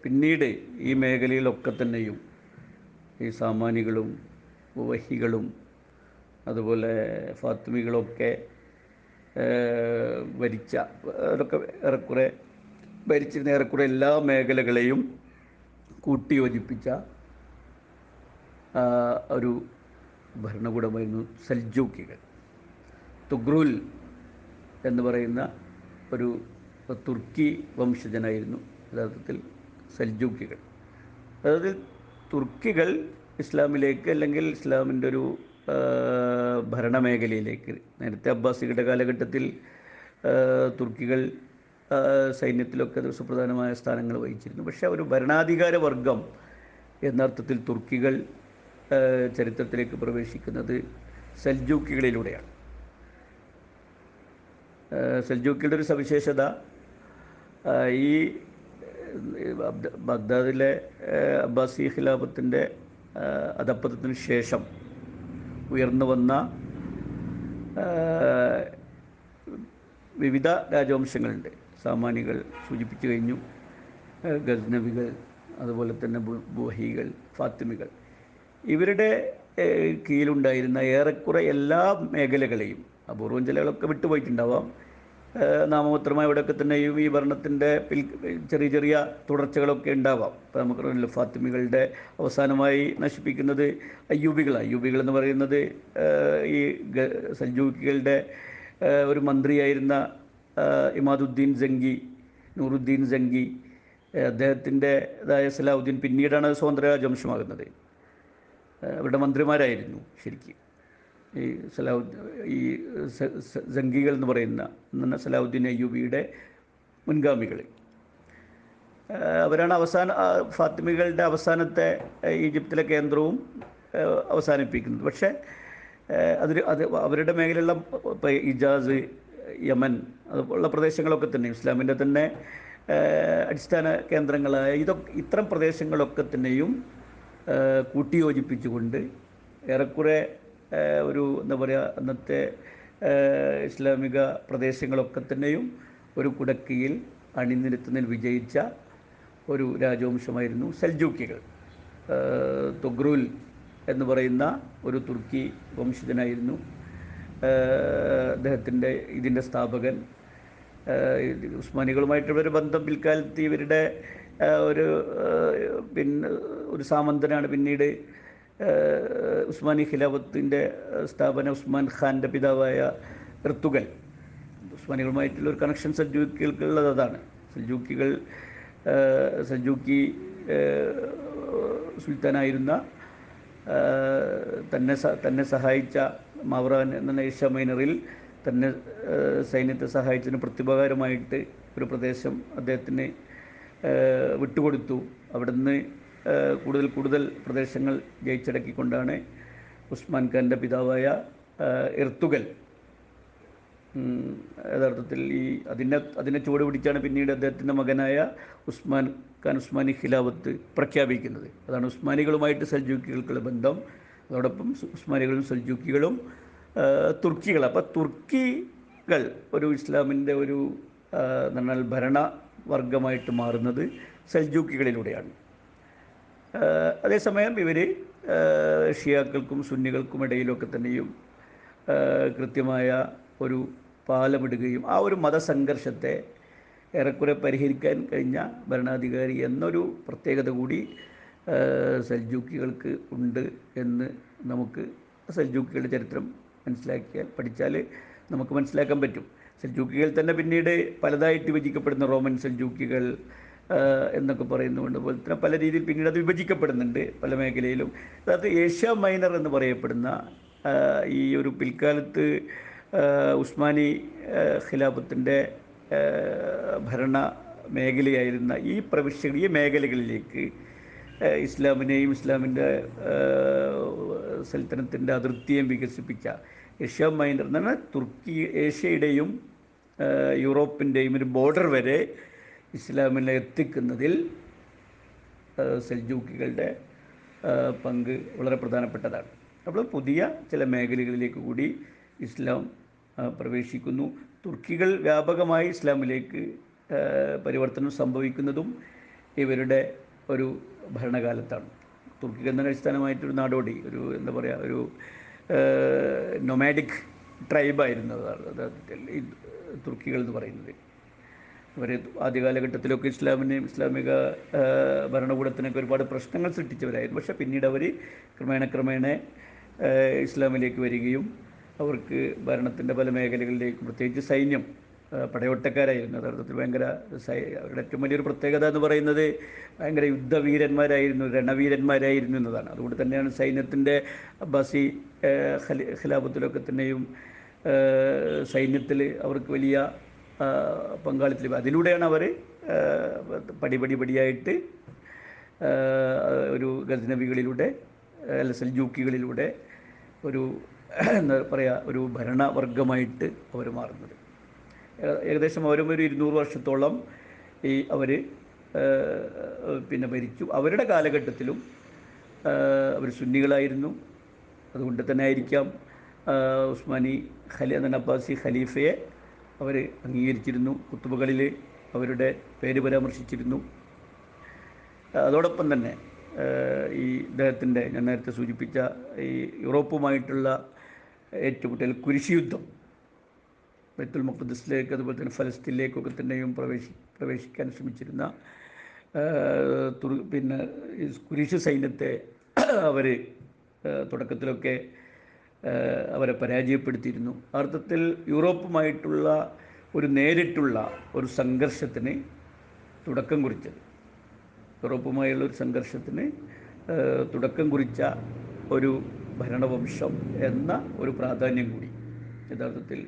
പിന്നീട് ഈ മേഖലയിലൊക്കെ തന്നെയും ഈ സാമാനികളും വഹികളും അതുപോലെ ഫാത്തിമികളൊക്കെ ഭരിച്ച അതൊക്കെ ഏറെക്കുറെ ഭരിച്ചിരുന്ന ഏറെക്കുറെ എല്ലാ മേഖലകളെയും കൂട്ടിയോജിപ്പിച്ച ഒരു ഭരണകൂടമായിരുന്നു സൽജൂക്കികൾ തുഗ്രുൽ എന്ന് പറയുന്ന ഒരു തുർക്കി വംശജനായിരുന്നു യഥാർത്ഥത്തിൽ സൽജൂക്കികൾ അതായത് തുർക്കികൾ ഇസ്ലാമിലേക്ക് അല്ലെങ്കിൽ ഇസ്ലാമിന്റെ ഒരു ഭരണമേഖലയിലേക്ക്. നേരത്തെ അബ്ബാസികളുടെ കാലഘട്ടത്തിൽ തുർക്കികൾ സൈന്യത്തിലൊക്കെ സുപ്രധാനമായ സ്ഥാനങ്ങൾ വഹിച്ചിരുന്നു. പക്ഷേ ഒരു ഭരണാധികാര വർഗം എന്നർത്ഥത്തിൽ തുർക്കികൾ ചരിത്രത്തിലേക്ക് പ്രവേശിക്കുന്നത് സെൽജൂക്കികളിലൂടെയാണ്. സെൽജൂക്കിയുടെ ഒരു സവിശേഷത ഈ ബഗ്ദാദിലെ അബ്ബാസി ഖിലാഫത്തിന്റെ അധപ്പതത്തിന് ശേഷം ഉയർന്നു വന്ന വിവിധ രാജവംശങ്ങളുണ്ട്. സാമാനികൾ സൂചിപ്പിച്ചു കഴിഞ്ഞു. ഗസ്നവികൾ അതുപോലെ തന്നെ ബുഹികൾ ഫാത്തിമികൾ. ഇവരുടെ കീഴിലുണ്ടായിരുന്ന ഏറെക്കുറെ എല്ലാ മേഖലകളെയും അപൂർവം ചിലകളൊക്കെ വിട്ടുപോയിട്ടുണ്ടാവാം. ഏഹ്, നാമമാത്രമായ ഇവിടെയൊക്കെ തന്നെയും ഈ ഭരണത്തിന്റെ പിൽ ചെറിയ ചെറിയ തുടർച്ചകളൊക്കെ ഉണ്ടാവാം. ഇപ്പോൾ നമുക്കറിയാമല്ലോ ഫാത്തിമികളുടെ അവസാനമായി നശിപ്പിക്കുന്നത് അയ്യൂബികളാണ്. അയ്യൂബികൾ എന്ന് പറയുന്നത് ഈ സൽജൂക്കികളുടെ ഒരു മന്ത്രിയായിരുന്ന ഇമാദുദ്ദീൻ ജംഗി നൂറുദ്ദീൻ ജംഗി അദ്ദേഹത്തിന്റെ അദ്ദേഹത്തിന്റെതായ സലാഹുദ്ദീൻ പിന്നീടാണ് സ്വാതന്ത്ര്യ സ്വതന്ത്ര രാജവംശമാകുന്നത് അവരുടെ മന്ത്രിമാരായിരുന്നു ശരിക്കും. ഈ സലാഹുദ്ദീൻ ഈ സ- സ- ജംഗികൾ എന്ന് പറയുന്ന സലാഹുദ്ദീൻ അയ്യൂബിയുടെ മുൻഗാമികൾ. അവരാണ് അവസാന ഫാത്തിമികളുടെ അവസാനത്തെ ഈജിപ്തിലെ കേന്ദ്രവും അവസാനിപ്പിക്കുന്നത്. പക്ഷേ അതിൽ അത് അവരുടെ മേഖലയുള്ള ഇപ്പോൾ ഇജാസ് യമൻ അതുപോലുള്ള പ്രദേശങ്ങളൊക്കെ തന്നെ ഇസ്ലാമിന്റെ തന്നെ അടിസ്ഥാന കേന്ദ്രങ്ങളായ ഇതൊക്കെ ഇത്തരം പ്രദേശങ്ങളൊക്കെ തന്നെയും കൂട്ടിയോജിപ്പിച്ചുകൊണ്ട് ഏറെക്കുറെ ഒരു എന്താ പറയുക അന്നത്തെ ഇസ്ലാമിക പ്രദേശങ്ങളൊക്കെ തന്നെയും ഒരു കുടക്കിയിൽ അണിനിരത്തുന്നതിൽ വിജയിച്ച ഒരു രാജവംശമായിരുന്നു സൽജൂക്കികൾ. തുഗ്രുൽ എന്ന് പറയുന്ന ഒരു തുർക്കി വംശജനായിരുന്നു. അദ്ദേഹത്തിന്റെ ഇതിന്റെ സ്ഥാപകൻ. ഉസ്മാനികളുമായിട്ടുള്ള ഒരു ബന്ധം പിൽക്കാലത്ത് ഇവരുടെ ഒരു പിന്നെ ഒരു സാമന്തനാണ് പിന്നീട് ഉസ്മാനി ഖിലാഫത്തിന്റെ സ്ഥാപന ഉസ്മാൻ ഖാന്റെ പിതാവായ ഋത്തുകൽ ഉസ്മാനികളുമായിട്ടുള്ള ഒരു കണക്ഷൻ സൽജൂക്കികൾക്കുള്ളത് അതാണ്. സൽജൂക്കികൾ സൽജൂക്കി സുൽത്താനായിരുന്ന തന്നെ തന്നെ സഹായിച്ച മാവറാൻ എന്ന ഏഷ്യ മൈനറിൽ തന്നെ സൈന്യത്തെ സഹായിച്ചതിന് പ്രത്യുപകാരമായിട്ട് ഒരു പ്രദേശം അദ്ദേഹത്തിന് വിട്ടുകൊടുത്തു. അവിടുന്ന് കൂടുതൽ കൂടുതൽ പ്രദേശങ്ങൾ ജയിച്ചടക്കിക്കൊണ്ടാണ് ഉസ്മാൻ ഖാന്റെ പിതാവായ എർത്തുകൽ യഥാർത്ഥത്തിൽ ഈ അതിനെ അതിനെ ചുവട് പിടിച്ചാണ് പിന്നീട് അദ്ദേഹത്തിന്റെ മകനായ ഉസ്മാൻ ഖാൻ ഉസ്മാനി ഖിലാഫത്ത് പ്രഖ്യാപിക്കുന്നത്. അതാണ് ഉസ്മാനികളുമായിട്ട് സൽജൂക്കികൾക്കുള്ള ബന്ധം. അതോടൊപ്പം ഉസ്മാനികളും സൽജൂക്കികളും തുർക്കികൾ. അപ്പോൾ തുർക്കികൾ ഒരു ഇസ്ലാമിന്റെ ഒരു എന്നാൽ ഭരണ ഭരണവർഗമായിട്ട് മാറുന്നത് സൽജൂക്കികളിലൂടെയാണ്. അതേസമയം ഇവർ ഷിയാക്കൾക്കും സുന്നികൾക്കും ഇടയിലൊക്കെ തന്നെയും കൃത്യമായ ഒരു പാലമിടുകയും ആ ഒരു മതസംഘർഷത്തെ ഏറെക്കുറെ പരിഹരിക്കാൻ കഴിഞ്ഞ ഭരണാധികാരി എന്നൊരു പ്രത്യേകത കൂടി സെൽജൂക്കികൾക്ക് ഉണ്ട് എന്ന് നമുക്ക് സൽജൂക്കികളുടെ ചരിത്രം മനസ്സിലാക്കിയാൽ പഠിച്ചാൽ നമുക്ക് മനസ്സിലാക്കാൻ പറ്റും. സൽജൂക്കികൾ തന്നെ പിന്നീട് പലതായിട്ട് വിഭജിക്കപ്പെടുന്ന റോമൻ സൽജൂക്കികൾ എന്നൊക്കെ പറയുന്നുണ്ട് തന്നെ പല രീതിയിൽ പിന്നീട് അത് വിഭജിക്കപ്പെടുന്നുണ്ട് പല മേഖലയിലും. അതായത് ഏഷ്യ മൈനർ എന്ന് പറയപ്പെടുന്ന ഈ ഒരു പിൽക്കാലത്ത് ഉസ്മാനി ഖിലാഫത്തിന്റെ ഭരണ മേഖലയായിരുന്ന ഈ പ്രവിശ്യകൾ ഈ മേഖലകളിലേക്ക് ഇസ്ലാമിനെയും ഇസ്ലാമിന്റെ സൽത്തനത്തിന്റെ അതിർത്തിയെയും വികസിപ്പിച്ച ഏഷ്യ മൈനർ എന്ന് പറഞ്ഞാൽ തുർക്കി ഏഷ്യയുടെയും യൂറോപ്പിന്റെയും ഒരു ബോർഡർ വരെ ഇസ്ലാമിനെ എത്തിക്കുന്നതിൽ സെൽജൂക്കികളുടെ പങ്ക് വളരെ പ്രധാനപ്പെട്ടതാണ്. അപ്പോൾ പുതിയ ചില മേഖലകളിലേക്ക് കൂടി ഇസ്ലാം പ്രവേശിക്കുന്നു. തുർക്കികൾ വ്യാപകമായി ഇസ്ലാമിലേക്ക് പരിവർത്തനം സംഭവിക്കുന്നതും ഇവരുടെ ഒരു ഭരണകാലത്താണ്. തുർക്കികൾ എന്ന അടിസ്ഥാനമായിട്ടൊരു നാടോടി ഒരു എന്താ പറയുക ഒരു നൊമാഡിക് ട്രൈബായിരുന്നു അതായത് ഈ തുർക്കികൾ എന്ന് പറയുന്നത്. അവർ ആദ്യ കാലഘട്ടത്തിലൊക്കെ ഇസ്ലാമിനെയും ഇസ്ലാമിക ഭരണകൂടത്തിനൊക്കെ ഒരുപാട് പ്രശ്നങ്ങൾ സൃഷ്ടിച്ചവരായിരുന്നു. പക്ഷേ പിന്നീട് അവർ ക്രമേണ ക്രമേണ ഇസ്ലാമിലേക്ക് വരികയും അവർക്ക് ഭരണത്തിന്റെ പല മേഖലകളിലേക്കും പ്രത്യേകിച്ച് സൈന്യം പടയോട്ടക്കാരായിരുന്നു. യഥാർത്ഥത്തിൽ ഭയങ്കര അവരുടെ ഏറ്റവും വലിയൊരു പ്രത്യേകത എന്ന് പറയുന്നത് ഭയങ്കര യുദ്ധവീരന്മാരായിരുന്നു രണവീരന്മാരായിരുന്നു എന്നതാണ്. അതുകൊണ്ട് തന്നെയാണ് സൈന്യത്തിന്റെ അബ്ബാസി ഖിലാഫത്തിലൊക്കെ തന്നെയും സൈന്യത്തിൽ അവർക്ക് വലിയ പങ്കാളിത്തം. അതിലൂടെയാണ് അവർ പടി പടി പടിയായിട്ട് ഒരു ഗസ്നവികളിലൂടെ അല്ല സെൽജൂക്കികളിലൂടെ ഒരു എന്താ പറയുക ഒരു ഭരണവർഗമായിട്ട് അവർ മാറുന്നത്. ഏകദേശം അവരും ഒരു ഇരുന്നൂറ് വർഷത്തോളം ഈ അവർ പിന്നെ ഭരിച്ചു. അവരുടെ കാലഘട്ടത്തിലും അവർ സുന്നികളായിരുന്നു. അതുകൊണ്ട് തന്നെ ആയിരിക്കാം ഉസ്മാനി ഖലി അബ്ബാസി ഖലീഫയെ അവർ അംഗീകരിച്ചിരുന്നു. കുത്തുബകളിൽ അവരുടെ പേര് പരാമർശിച്ചിരുന്നു. അതോടൊപ്പം തന്നെ ഈ ഇദ്ദേഹത്തിന്റെ ഞാൻ നേരത്തെ സൂചിപ്പിച്ച ഈ യൂറോപ്പുമായിട്ടുള്ള ഏറ്റുമുട്ടൽ കുരിശിയുദ്ധം ബൈത്തുൽ മുഖദ്സിലേക്ക് അതുപോലെ തന്നെ ഫലസ്തീനിലേക്കൊക്കെ തന്നെയും പ്രവേശി പ്രവേശിക്കാൻ ശ്രമിച്ചിരുന്ന പിന്നെ കുരിശ് സൈന്യത്തെ അവർ തുടക്കത്തിലൊക്കെ അവരെ പരാജയപ്പെടുത്തിയിരുന്നു. അർത്ഥത്തിൽ യൂറോപ്പുമായിട്ടുള്ള ഒരു നേരിട്ടുള്ള ഒരു സംഘർഷത്തിന് തുടക്കം കുറിച്ചത്. യൂറോപ്പുമായുള്ള ഒരു സംഘർഷത്തിന് തുടക്കം കുറിച്ച ഒരു ഭരണവംശം എന്ന ഒരു പ്രാധാന്യം കൂടി. യഥാർത്ഥത്തിൽ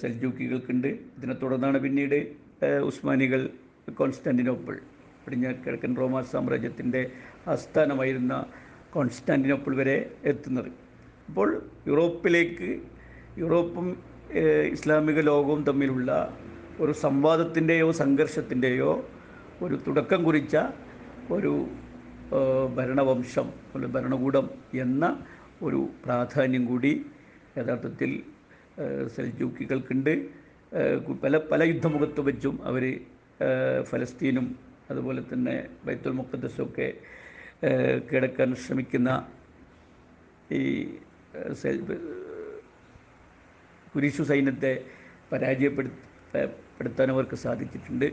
സെൽജൂക്കികൾക്കുണ്ട്. ഇതിനെ തുടർന്നാണ് പിന്നീട് ഉസ്മാനികൾ കോൺസ്റ്റാന്റിനോപ്പിൾ പടിഞ്ഞാറ് കിഴക്കൻ റോമാ സാമ്രാജ്യത്തിന്റെ ആസ്ഥാനമായിരുന്ന കോൺസ്റ്റാന്റിനോപ്പിൾ വരെ എത്തുന്നത്. അപ്പോൾ യൂറോപ്പിലേക്ക് യൂറോപ്പും ഇസ്ലാമിക ലോകവും തമ്മിലുള്ള ഒരു സംവാദത്തിന്റെയോ സംഘർഷത്തിന്റെയോ ഒരു തുടക്കം കുറിച്ച ഒരു ഭരണവംശം അല്ലെങ്കിൽ ഭരണകൂടം എന്ന ഒരു പ്രാധാന്യം കൂടി യഥാർത്ഥത്തിൽ സെൽജൂക്കികൾക്കുണ്ട്. പല പല യുദ്ധമുഖത്ത് വെച്ചും അവർ ഫലസ്തീനും അതുപോലെ തന്നെ ബൈത്തുൽ മുഖദ്ദസൊക്കെ ഒക്കെ കീഴടക്കാൻ ശ്രമിക്കുന്ന ഈ കുരിശു സൈന്യത്തെ പരാജയപ്പെടുത്താൻ അവർക്ക് സാധിച്ചിട്ടുണ്ട്.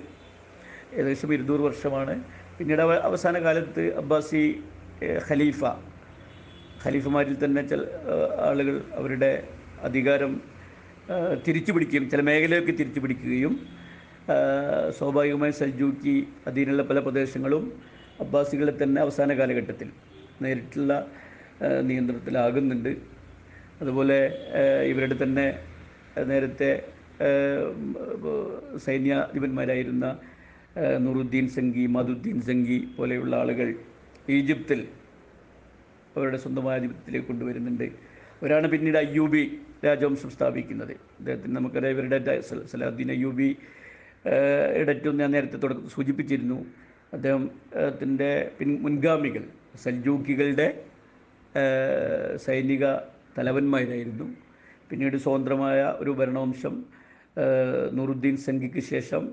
ഏകദേശം ഇരുന്നൂറ് വർഷമാണ്. പിന്നീട് അവസാന കാലത്ത് അബ്ബാസി ഖലീഫ. ഖലീഫമാരിൽ തന്നെ ചില ആളുകൾ അവരുടെ അധികാരം തിരിച്ചു പിടിക്കുകയും ചില മേഖലയൊക്കെ തിരിച്ചു പിടിക്കുകയും സ്വാഭാവികമായി സൽജൂക്കി അധീനമുള്ള പല പ്രദേശങ്ങളും അബ്ബാസികളെ തന്നെ അവസാന കാലഘട്ടത്തിൽ നേരിട്ടുള്ള നിയന്ത്രണത്തിലാകുന്നുണ്ട്. അതുപോലെ ഇവരുടെ തന്നെ നേരത്തെ സൈന്യാധിപന്മാരായിരുന്ന നൂറുദ്ദീൻ സംഗി മധുദ്ദീൻ സംഗി പോലെയുള്ള ആളുകൾ ഈജിപ്തിൽ അവരുടെ സ്വന്തമായ ആധിപത്യത്തിലേക്ക് കൊണ്ടുവരുന്നുണ്ട്. അവരാണ് പിന്നീട് അയ്യൂബി രാജവംശം സ്ഥാപിക്കുന്നത്. അദ്ദേഹത്തിന് നമുക്കറിയാം ഇവരുടെ സലാദ്ദീൻ അയ്യൂബി ഇടറ്റും ഞാൻ നേരത്തെ തുടക്കം സൂചിപ്പിച്ചിരുന്നു. അദ്ദേഹത്തിന്റെ പിൻ മുൻഗാമികൾ സൽജൂക്കികളുടെ സൈനിക തലവന്മാരായിരുന്നു. പിന്നീട് സ്വതന്ത്രമായ ഒരു ഭരണവംശം നൂറുദ്ദീൻ സംഘിക്ക് ശേഷം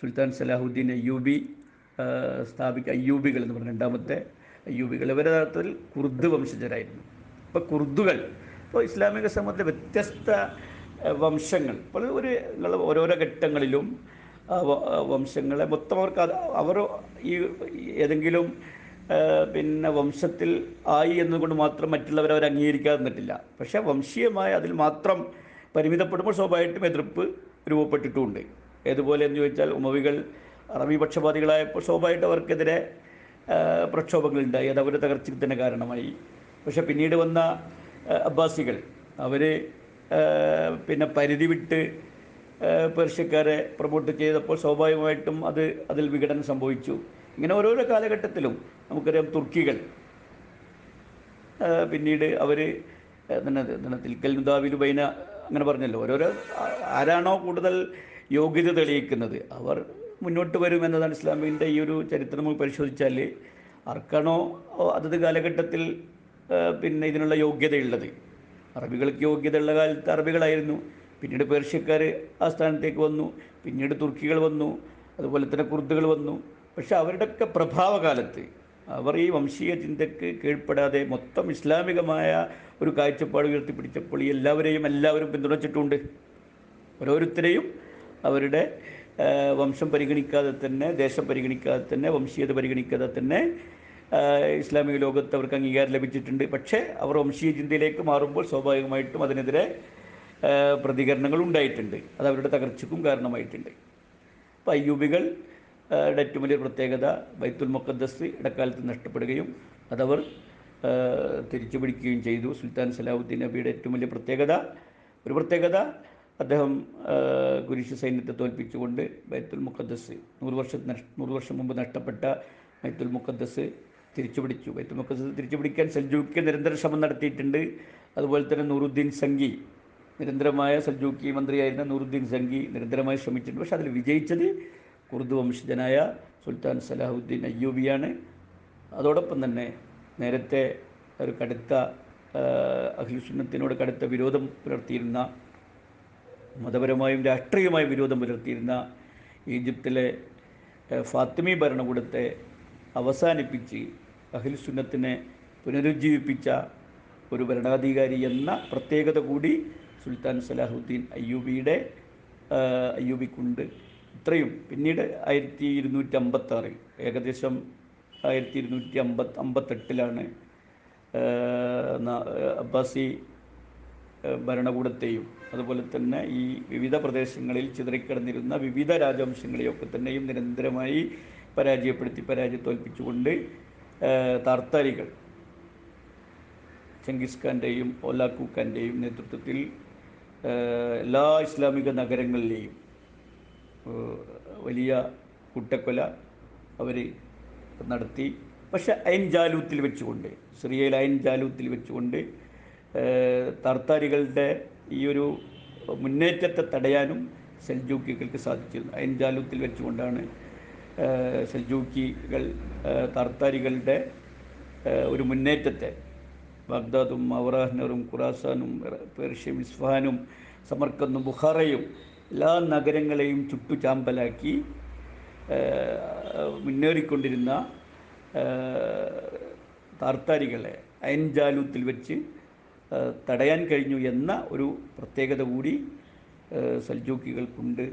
സുൽത്താൻ സലാഹുദ്ദീൻ അയ്യൂബി സ്ഥാപിക്ക അയ്യൂബികൾ എന്ന് പറഞ്ഞ രണ്ടാമത്തെ അയ്യൂബികൾ. ഇവരുടെ തരത്തിൽ കുർദ് വംശജരായിരുന്നു. ഇപ്പോൾ കുർദുകൾ ഇപ്പോൾ ഇസ്ലാമിക സമൂഹത്തിലെ വ്യത്യസ്ത വംശങ്ങൾ. ഇപ്പോൾ ഒരു നിങ്ങൾ ഓരോരോ ഘട്ടങ്ങളിലും വംശങ്ങളെ മൊത്തം അവർക്ക് അവർ ഈ ഏതെങ്കിലും പിന്നെ വംശത്തിൽ ആയി എന്നുകൊണ്ട് മാത്രം മറ്റുള്ളവർ അവർ അംഗീകരിക്കാതെ നിന്നിട്ടില്ല. പക്ഷേ വംശീയമായ അതിൽ മാത്രം പരിമിതപ്പെടുമ്പോൾ സ്വാഭാവികമായിട്ടും എതിർപ്പ് രൂപപ്പെട്ടിട്ടുമുണ്ട് ഏതുപോലെ എന്ന് ചോദിച്ചാൽ ഉമവികൾ അറബി പക്ഷപാതികളായപ്പോൾ സ്വാഭാവികമായിട്ട് അവർക്കെതിരെ പ്രക്ഷോഭങ്ങളുണ്ടായി. അത് അവരുടെ തകർച്ചയ്ക്ക് തന്നെ കാരണമായി. പക്ഷെ പിന്നീട് വന്ന അബ്ബാസികൾ അവർ പിന്നെ പരിധി വിട്ട് പേർഷ്യക്കാരെ പ്രമോട്ട് ചെയ്തപ്പോൾ സ്വാഭാവികമായിട്ടും അത് അതിൽ വിഘടനം സംഭവിച്ചു. ഇങ്ങനെ ഓരോരോ കാലഘട്ടത്തിലും നമുക്കറിയാം തുർക്കികൾ പിന്നീട് അവർ തിൽക്കൽ നുദാവിലു ബൈന അങ്ങനെ പറഞ്ഞല്ലോ ഓരോരോ ആരാണോ കൂടുതൽ യോഗ്യത തെളിയിക്കുന്നത് അവർ മുന്നോട്ട് വരും എന്നതാണ് ഇസ്ലാമിന്റെ ഈ ഒരു ചരിത്രം നമ്മൾ പരിശോധിച്ചാൽ ആർക്കാണോ അതത് കാലഘട്ടത്തിൽ പിന്നെ ഇതിനുള്ള യോഗ്യതയുള്ളത്. അറബികൾക്ക് യോഗ്യതയുള്ള കാലത്ത് അറബികളായിരുന്നു പിന്നീട് പേർഷ്യക്കാർ ആ സ്ഥാനത്തേക്ക് വന്നു പിന്നീട് തുർക്കികൾ വന്നു അതുപോലെ തന്നെ കുർദുകൾ വന്നു പക്ഷെ അവരുടെയൊക്കെ പ്രഭാവകാലത്ത് അവർ ഈ വംശീയ ചിന്തയ്ക്ക് കീഴ്പ്പെടാതെ മൊത്തം ഇസ്ലാമികമായ ഒരു കാഴ്ചപ്പാട് ഉയർത്തിപ്പിടിച്ചപ്പോൾ ഈ എല്ലാവരെയും എല്ലാവരും പിന്തുണച്ചിട്ടുണ്ട്. ഓരോരുത്തരെയും അവരുടെ വംശം പരിഗണിക്കാതെ തന്നെ ദേശം പരിഗണിക്കാതെ തന്നെ വംശീയത പരിഗണിക്കാതെ തന്നെ ഇസ്ലാമിക ലോകത്ത് അവർക്ക് അംഗീകാരം ലഭിച്ചിട്ടുണ്ട്. പക്ഷേ അവർ വംശീയ ചിന്തയിലേക്ക് മാറുമ്പോൾ സ്വാഭാവികമായിട്ടും അതിനെതിരെ പ്രതികരണങ്ങൾ ഉണ്ടായിട്ടുണ്ട്. അത് അവരുടെ തകർച്ചയ്ക്കും കാരണമായിട്ടുണ്ട്. അപ്പോൾ അയ്യൂബികൾ ഏറ്റവും വലിയ പ്രത്യേകത ബൈത്തുൽ മുഖദ്ദസ് ഇടക്കാലത്ത് നഷ്ടപ്പെടുകയും അതവർ തിരിച്ചു പിടിക്കുകയും ചെയ്തു. സുൽത്താൻ സലാഹുദ്ദീൻ നബിയുടെ ഏറ്റവും വലിയ പ്രത്യേകത. ഒരു പ്രത്യേകത അദ്ദേഹം കുരിശ് സൈന്യത്തെ തോൽപ്പിച്ചുകൊണ്ട് ബൈത്തുൽ മുഖദ്ദസ് നൂറ് വർഷ നൂറ് വർഷം മുമ്പ് നഷ്ടപ്പെട്ട ബൈത്തുൽ മുഖദ്ദസ് തിരിച്ചു പിടിച്ചു. ബൈത്തുൽ മുഖദ്ദസ് തിരിച്ചു പിടിക്കാൻ സൽജൂക്ക് നിരന്തര ശ്രമം നടത്തിയിട്ടുണ്ട്. അതുപോലെ തന്നെ നൂറുദ്ദീൻ സംഗി നിരന്തരമായ സൽജൂക്കി മന്ത്രിയായിരുന്ന നൂറുദ്ദീൻ സംഗി നിരന്തരമായി ശ്രമിച്ചിട്ടുണ്ട്. പക്ഷെ അതിൽ വിജയിച്ചത് കുർദു വംശജനായ സുൽത്താൻ സലാഹുദ്ദീൻ അയ്യൂബിയാണ്. അതോടൊപ്പം തന്നെ നേരത്തെ ഒരു കടുത്ത അഖിൽസുന്നത്തിനോട് കടുത്ത വിരോധം പുലർത്തിയിരുന്ന മതപരമായും രാഷ്ട്രീയമായും വിരോധം പുലർത്തിയിരുന്ന ഈജിപ്തിലെ ഫാത്തിമി ഭരണകൂടത്തെ അവസാനിപ്പിച്ച് അഹിൽ സുന്നത്തിനെ പുനരുജ്ജീവിപ്പിച്ച ഒരു ഭരണാധികാരി എന്ന പ്രത്യേകത കൂടി സുൽത്താൻ സലാഹുദ്ദീൻ അയ്യൂബിയുടെ അയ്യൂബിക്കുണ്ട്. ഇത്രയും. പിന്നീട് ആയിരത്തി ഇരുന്നൂറ്റി അമ്പത്താറിൽ ഏകദേശം ആയിരത്തി ഇരുന്നൂറ്റി അമ്പത്ത് അമ്പത്തെട്ടിലാണ് അബ്ബാസി ഭരണകൂടത്തെയും അതുപോലെ തന്നെ ഈ വിവിധ പ്രദേശങ്ങളിൽ ചിതറിക്കിടന്നിരുന്ന വിവിധ രാജവംശങ്ങളെയൊക്കെ തന്നെയും നിരന്തരമായി പരാജയപ്പെടുത്തി പരാജയ തോൽപ്പിച്ചുകൊണ്ട് താർത്താരികൾ ചെങ്കിസ് ഖാന്റെയും നേതൃത്വത്തിൽ എല്ലാ ഇസ്ലാമിക നഗരങ്ങളിലെയും വലിയ കൂട്ടക്കൊല അവർ നടത്തി. പക്ഷെ അയൻ ജാലൂത്തിൽ വെച്ചുകൊണ്ട് സിറിയയിൽ അയൻ ജാലൂത്തിൽ വെച്ചുകൊണ്ട് തർത്താരികളുടെ ഈ ഒരു മുന്നേറ്റത്തെ തടയാനും സെൽജൂക്കികൾക്ക് സാധിച്ചിരുന്നു. അയൻ ജാലൂത്തിൽ വെച്ചുകൊണ്ടാണ് സെൽജൂക്കികൾ തർത്താരികളുടെ ഒരു മുന്നേറ്റത്തെ ബഗ്ദാദും മവറാഹ്നറും ഖുറാസാനും പേർഷ്യയും ഇസ്ഫാനും സമർക്കന്നും ബുഖാറയും എല്ലാ നഗരങ്ങളെയും ചുട്ടുചാമ്പലാക്കി മുന്നേറിക്കൊണ്ടിരുന്ന താർത്താരികളെ അയൻജാലൂത്തിൽ വെച്ച് തടയാൻ കഴിഞ്ഞു എന്ന ഒരു പ്രത്യേകത കൂടി സൽജൂക്കികൾക്കുണ്ട്.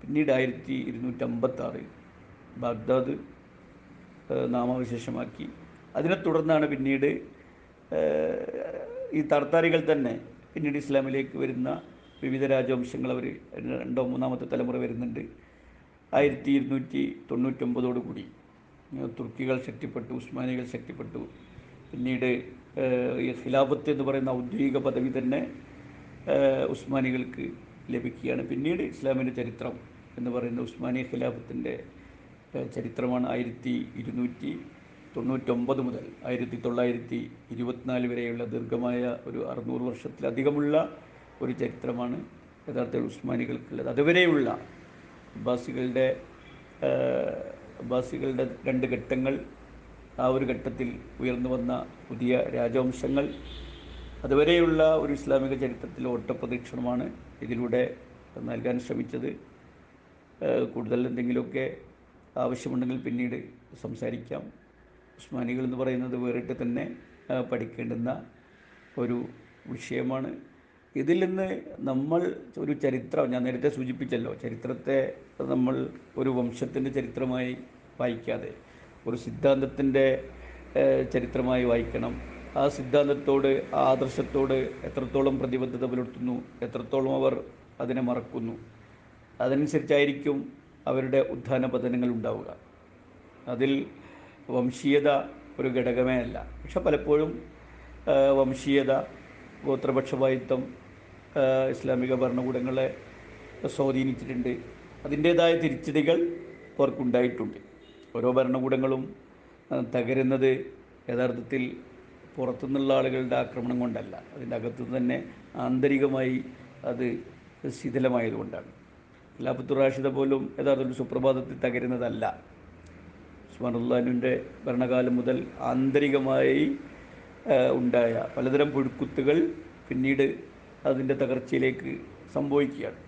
പിന്നീട് ആയിരത്തി ഇരുന്നൂറ്റമ്പത്താറ് ബാഗ്ദാദ് നാമവിശേഷമാക്കി. അതിനെ തുടർന്നാണ് പിന്നീട് ഈ തർത്താരികൾ തന്നെ പിന്നീട് ഇസ്ലാമിലേക്ക് വരുന്ന വിവിധ രാജവംശങ്ങൾ അവർ രണ്ടോ മൂന്നാമത്തെ തലമുറ വരുന്നുണ്ട്. ആയിരത്തി ഇരുന്നൂറ്റി തൊണ്ണൂറ്റൊമ്പതോടുകൂടി കൂടി തുർക്കികൾ ശക്തിപ്പെട്ടു ഉസ്മാനികൾ ശക്തിപ്പെട്ടു. പിന്നീട് ഖിലാഫത്ത് എന്ന് പറയുന്ന ഔദ്യോഗിക പദവി തന്നെ ഉസ്മാനികൾക്ക് ലഭിക്കുകയാണ്. പിന്നീട് ഇസ്ലാമിന്റെ ചരിത്രം എന്ന് പറയുന്ന ഉസ്മാനി ഖിലാഫത്തിന്റെ ചരിത്രമാണ് ആയിരത്തി ഇരുന്നൂറ്റി തൊണ്ണൂറ്റൊമ്പത് മുതൽ ആയിരത്തി തൊള്ളായിരത്തി ഇരുപത്തിനാല് വരെയുള്ള ദീർഘമായ ഒരു അറുന്നൂറ് വർഷത്തിലധികമുള്ള ഒരു ചരിത്രമാണ്. യഥാർത്ഥത്തിൽ ഉസ്മാനികൾക്കുള്ളത്. അതുവരെയുള്ള അബ്ബാസികളുടെ അബ്ബാസികളുടെ രണ്ട് ഘട്ടങ്ങൾ ആ ഒരു ഘട്ടത്തിൽ ഉയർന്നു വന്ന പുതിയ രാജവംശങ്ങൾ അതുവരെയുള്ള ഒരു ഇസ്ലാമിക ചരിത്രത്തിലെ ഓട്ടപ്രദക്ഷിണമാണ് ഇതിലൂടെ നൽകാൻ ശ്രമിച്ചത്. കൂടുതൽ എന്തെങ്കിലുമൊക്കെ ആവശ്യമുണ്ടെങ്കിൽ പിന്നീട് സംസാരിക്കാം. ഉസ്മാനികൾ എന്ന് പറയുന്നത് വേറിട്ട് തന്നെ പഠിക്കേണ്ടുന്ന ഒരു വിഷയമാണ്. ഇതിൽ നിന്ന് നമ്മൾ ഒരു ചരിത്രം ഞാൻ നേരത്തെ സൂചിപ്പിച്ചല്ലോ ചരിത്രത്തെ നമ്മൾ ഒരു വംശത്തിന്റെ ചരിത്രമായി വായിക്കാതെ ഒരു സിദ്ധാന്തത്തിന്റെ ചരിത്രമായി വായിക്കണം. ആ സിദ്ധാന്തത്തോട് ആ ആദർശത്തോട് എത്രത്തോളം പ്രതിബദ്ധത പുലർത്തുന്നു എത്രത്തോളം അവർ അതിനെ മറക്കുന്നു അതനുസരിച്ചായിരിക്കും അവരുടെ ഉത്ഥാന പതനങ്ങൾ ഉണ്ടാവുക. അതിൽ വംശീയത ഒരു ഘടകമേ അല്ല. പക്ഷെ പലപ്പോഴും വംശീയത ഗോത്രപക്ഷപാതിത്വം ആ, ഇസ്ലാമിക ഭരണകൂടങ്ങളെ സ്വാധീനിച്ചിട്ടുണ്ട്. അതിന്റേതായ തിരിച്ചടികൾ അവർക്കുണ്ടായിട്ടുണ്ട് ഓരോ ഭരണകൂടങ്ങളും തകരുന്നത് യഥാർത്ഥത്തിൽ പുറത്തുനിന്നുള്ള ആളുകളുടെ ആക്രമണം കൊണ്ടല്ല. അതിന്റെ അകത്ത് തന്നെ ആന്തരികമായി അത് ശിഥിലമായതുകൊണ്ടാണ്. ഖിലാഫത്തുർ റാഷിദ പോലും യഥാർത്ഥത്തിൽ സുപ്രഭാതത്തിൽ തകരുന്നതല്ല. ഉസ്മാനുല്ലാനുവിന്റെ ഭരണകാലം മുതൽ ആന്തരികമായി ഉണ്ടായ പലതരം പുഴുക്കുത്തുകൾ പിന്നീട് അതിന്റെ തകർച്ചയിലേക്ക് സംഭവിക്കുകയാണ്.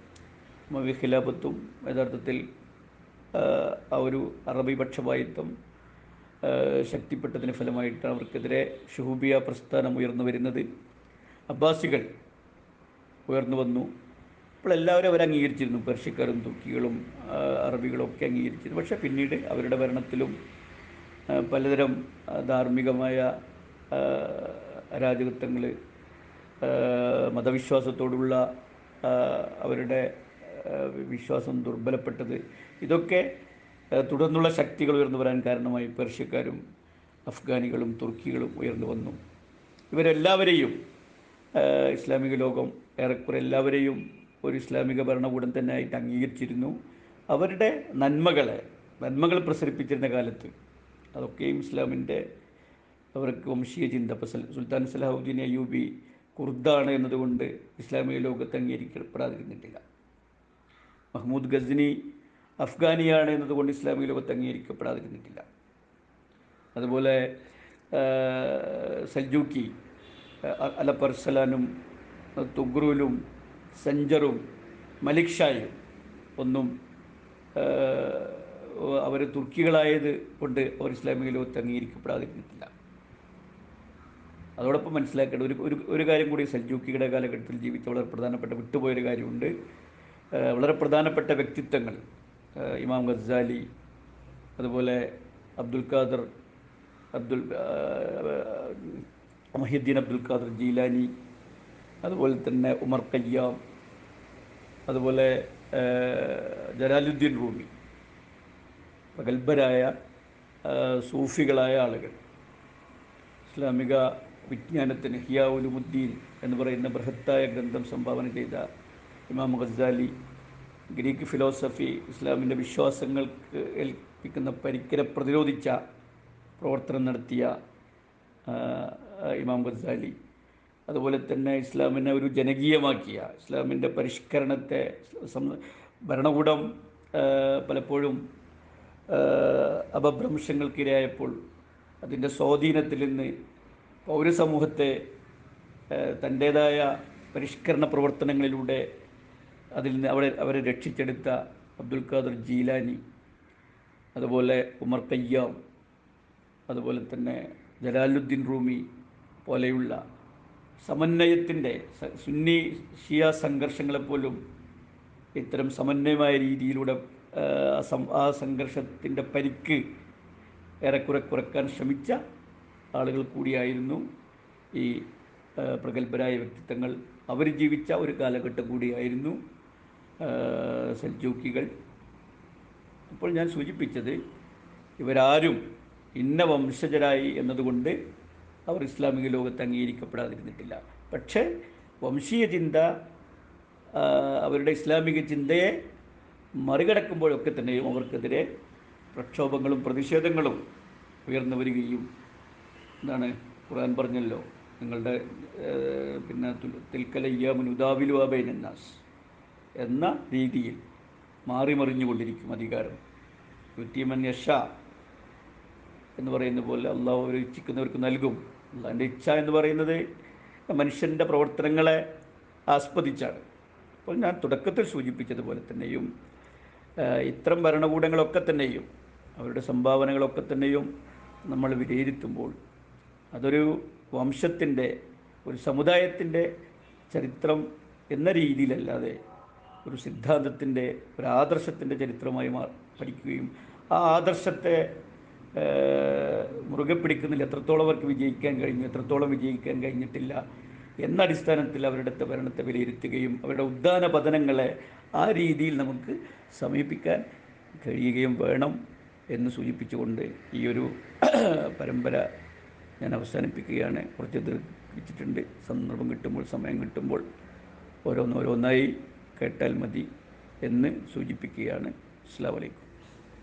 മവി ഖിലാഫത്തും യഥാർത്ഥത്തിൽ ആ, ഒരു അറബി പക്ഷപാതിത്വം ശക്തിപ്പെട്ടതിന് ഫലമായിട്ടാണ് അവർക്കെതിരെ ഷുഹൂബിയ പ്രസ്ഥാനം ഉയർന്നു വരുന്നത്. അബ്ബാസികൾ ഉയർന്നു വന്നു. അപ്പോൾ എല്ലാവരും അവർ അംഗീകരിച്ചിരുന്നു പേർഷ്യക്കാരും തുർക്കികളും അറബികളും ഒക്കെ അംഗീകരിച്ചിരുന്നു. പക്ഷേ പിന്നീട് അവരുടെ ഭരണത്തിലും പലതരം ധാർമ്മികമായ അരാജകത്വങ്ങൾ മതവിശ്വാസത്തോടുള്ള അവരുടെ വിശ്വാസം ദുർബലപ്പെട്ടത്. ഇതൊക്കെ തുടർന്നുള്ള ശക്തികൾ ഉയർന്നു വരാൻ കാരണമായി പേർഷ്യക്കാരും അഫ്ഗാനികളും തുർക്കികളും ഉയർന്നു വന്നു. ഇവരെല്ലാവരെയും ഇസ്ലാമിക ലോകം ഏറെക്കുറെ എല്ലാവരെയും ഒരു ഇസ്ലാമിക ഭരണകൂടം തന്നെ ആയിട്ട് അംഗീകരിച്ചിരുന്നു. അവരുടെ നന്മകളെ നന്മകൾ പ്രസരിപ്പിച്ചിരുന്ന കാലത്ത് അതൊക്കെയും ഇസ്ലാമിന്റെ അവർക്ക് വംശീയ ചിന്ത. സുൽത്താൻ സലാഹുദ്ദീൻ അയ്യൂബി കുർദാണ് എന്നതുകൊണ്ട് ഇസ്ലാമിക ലോകത്ത് അംഗീകരിക്കപ്പെടാതിരുന്നിട്ടില്ല മഹ്മൂദ് ഗസ്നി അഫ്ഗാനിയാണ് എന്നതുകൊണ്ട് ഇസ്ലാമിക ലോകത്ത് അംഗീകരിക്കപ്പെടാതിരുന്നിട്ടില്ല. അതുപോലെ സൽജൂക്കി അലപ്പർസലാനും തുഗ്രൂലും സഞ്ചറും മലിക് ഷായും ഒന്നും അവർ തുർക്കികളായത് കൊണ്ട് അവർ ഇസ്ലാമിക ലോകത്ത് അംഗീകരിക്കപ്പെടാതിരുന്നിട്ടില്ല. അതോടൊപ്പം മനസ്സിലാക്കേണ്ട ഒരു ഒരു ഒരു കാര്യം കൂടി സൽജൂക്കിയുടെ കാലഘട്ടത്തിൽ ജീവിച്ച വളരെ പ്രധാനപ്പെട്ട വിട്ടുപോയൊരു കാര്യമുണ്ട്. വളരെ പ്രധാനപ്പെട്ട വ്യക്തിത്വങ്ങൾ ഇമാം ഗസാലി അതുപോലെ അബ്ദുൽ ഖാദർ അബ്ദുൽ മഹിദ്ദീൻ അബ്ദുൽ ഖാദർ ജീലാനി അതുപോലെ തന്നെ ഉമർ കയ്യാം അതുപോലെ ജലാലുദ്ദീൻ റൂമി പ്രഗത്ഭരായ സൂഫികളായ ആളുകൾ. ഇസ്ലാമിക വിജ്ഞാനത്തിന് ഹിയാവുലുമുദ്ദീൻ എന്ന് പറയുന്ന ബൃഹത്തായ ഗ്രന്ഥം സംഭാവന ചെയ്ത ഇമാം ഗസാലി ഗ്രീക്ക് ഫിലോസഫി ഇസ്ലാമിന്റെ വിശ്വാസങ്ങൾക്ക് ഏൽപ്പിക്കുന്ന പരിക്കരെ പ്രതിരോധിച്ച പ്രവർത്തനം നടത്തിയ ഇമാം ഗസാലി അതുപോലെ തന്നെ ഇസ്ലാമിനെ ഒരു ജനകീയമാക്കിയ ഇസ്ലാമിന്റെ പരിഷ്കരണത്തെ ഭരണകൂടം പലപ്പോഴും അപഭ്രംശങ്ങൾക്കിരയായപ്പോൾ അതിന്റെ സ്വാധീനത്തിൽ നിന്ന് പൗരസമൂഹത്തെ തന്റേതായ പരിഷ്കരണ പ്രവർത്തനങ്ങളിലൂടെ അതിൽ നിന്ന് അവരെ അവരെ രക്ഷിച്ചെടുത്ത അബ്ദുൽ ഖാദർ ജീലാനി അതുപോലെ ഉമർ കയ്യാം അതുപോലെ തന്നെ ജലാലുദ്ദീൻ റൂമി പോലെയുള്ള സമന്വയത്തിന്റെ സുന്നി ഷിയ സംഘർഷങ്ങളെപ്പോലും ഇത്തരം സമന്വയമായ രീതിയിലൂടെ ആ സംഘർഷത്തിന്റെ പരിക്ക് ഏറെക്കുറെ കുറയ്ക്കാൻ ശ്രമിച്ച ആളുകൾ കൂടിയായിരുന്നു. ഈ പ്രഗത്ഭരായ വ്യക്തിത്വങ്ങൾ അവർ ജീവിച്ച ഒരു കാലഘട്ടം കൂടിയായിരുന്നു സൽജൂക്കികൾ. അപ്പോൾ ഞാൻ സൂചിപ്പിച്ചത് ഇവരാരും ഇന്ന വംശജരായി എന്നതുകൊണ്ട് അവർ ഇസ്ലാമിക ലോകത്ത് അംഗീകരിക്കപ്പെടാതിരുന്നിട്ടില്ല. പക്ഷേ വംശീയ ചിന്ത അവരുടെ ഇസ്ലാമിക ചിന്തയെ മറികടക്കുമ്പോഴൊക്കെ തന്നെയും അവർക്കെതിരെ പ്രക്ഷോഭങ്ങളും പ്രതിഷേധങ്ങളും ഉയർന്നു വരികയും എന്താണ് ഖുർആൻ പറഞ്ഞല്ലോ? നിങ്ങളുടെ പിന്നെ തിൽക്കലയ്യാമുനുദാവിലു അബൈനന്നാസ് എന്ന രീതിയിൽ മാറി മാറിമറിഞ്ഞുകൊണ്ടിരിക്കും അധികാരം. യുറ്റീമൻ യഷ എന്ന് പറയുന്ന പോലെ അള്ളാഹു ഒരു ഇച്ഛിക്കുന്നവർക്ക് നൽകും. അള്ളാഹിന്റെ ഇച്ഛ എന്ന് പറയുന്നത് മനുഷ്യന്റെ പ്രവർത്തനങ്ങളെ ആസ്പദിച്ചാണ്. അപ്പോൾ ഞാൻ തുടക്കത്തിൽ സൂചിപ്പിച്ചതുപോലെ തന്നെയും ഇത്തരം ഭരണകൂടങ്ങളൊക്കെ തന്നെയും അവരുടെ സംഭാവനകളൊക്കെ തന്നെയും നമ്മൾ വിലയിരുത്തുമ്പോൾ അതൊരു വംശത്തിന്റെ ഒരു സമുദായത്തിന്റെ ചരിത്രം എന്ന രീതിയിലല്ലാതെ ഒരു സിദ്ധാന്തത്തിന്റെ ഒരു ആദർശത്തിന്റെ ചരിത്രമായി മാ പഠിക്കുകയും ആ ആദർശത്തെ മുറുകെ പിടിക്കുന്നതിൽ എത്രത്തോളം അവർക്ക് വിജയിക്കാൻ കഴിഞ്ഞു എത്രത്തോളം വിജയിക്കാൻ കഴിഞ്ഞിട്ടില്ല എന്ന അടിസ്ഥാനത്തിൽ അവരുടെ ഭരണത്തെ വിലയിരുത്തുകയും അവരുടെ ഉദ്ധാന പതനങ്ങളെ ആ രീതിയിൽ നമുക്ക് സമീപിക്കാൻ കഴിയുകയും വേണം എന്ന് സൂചിപ്പിച്ചുകൊണ്ട് ഈ ഒരു പരമ്പര ഞാൻ അവസാനിപ്പിക്കുകയാണ്. കുറച്ച് ദീർഘിച്ചിട്ടുണ്ട്. സന്ദർഭം കിട്ടുമ്പോൾ സമയം കിട്ടുമ്പോൾ ഓരോന്നോരോന്നായി കേട്ടാൽ മതി എന്ന് സൂചിപ്പിക്കുകയാണ്. അസ്ലാം വലൈക്കും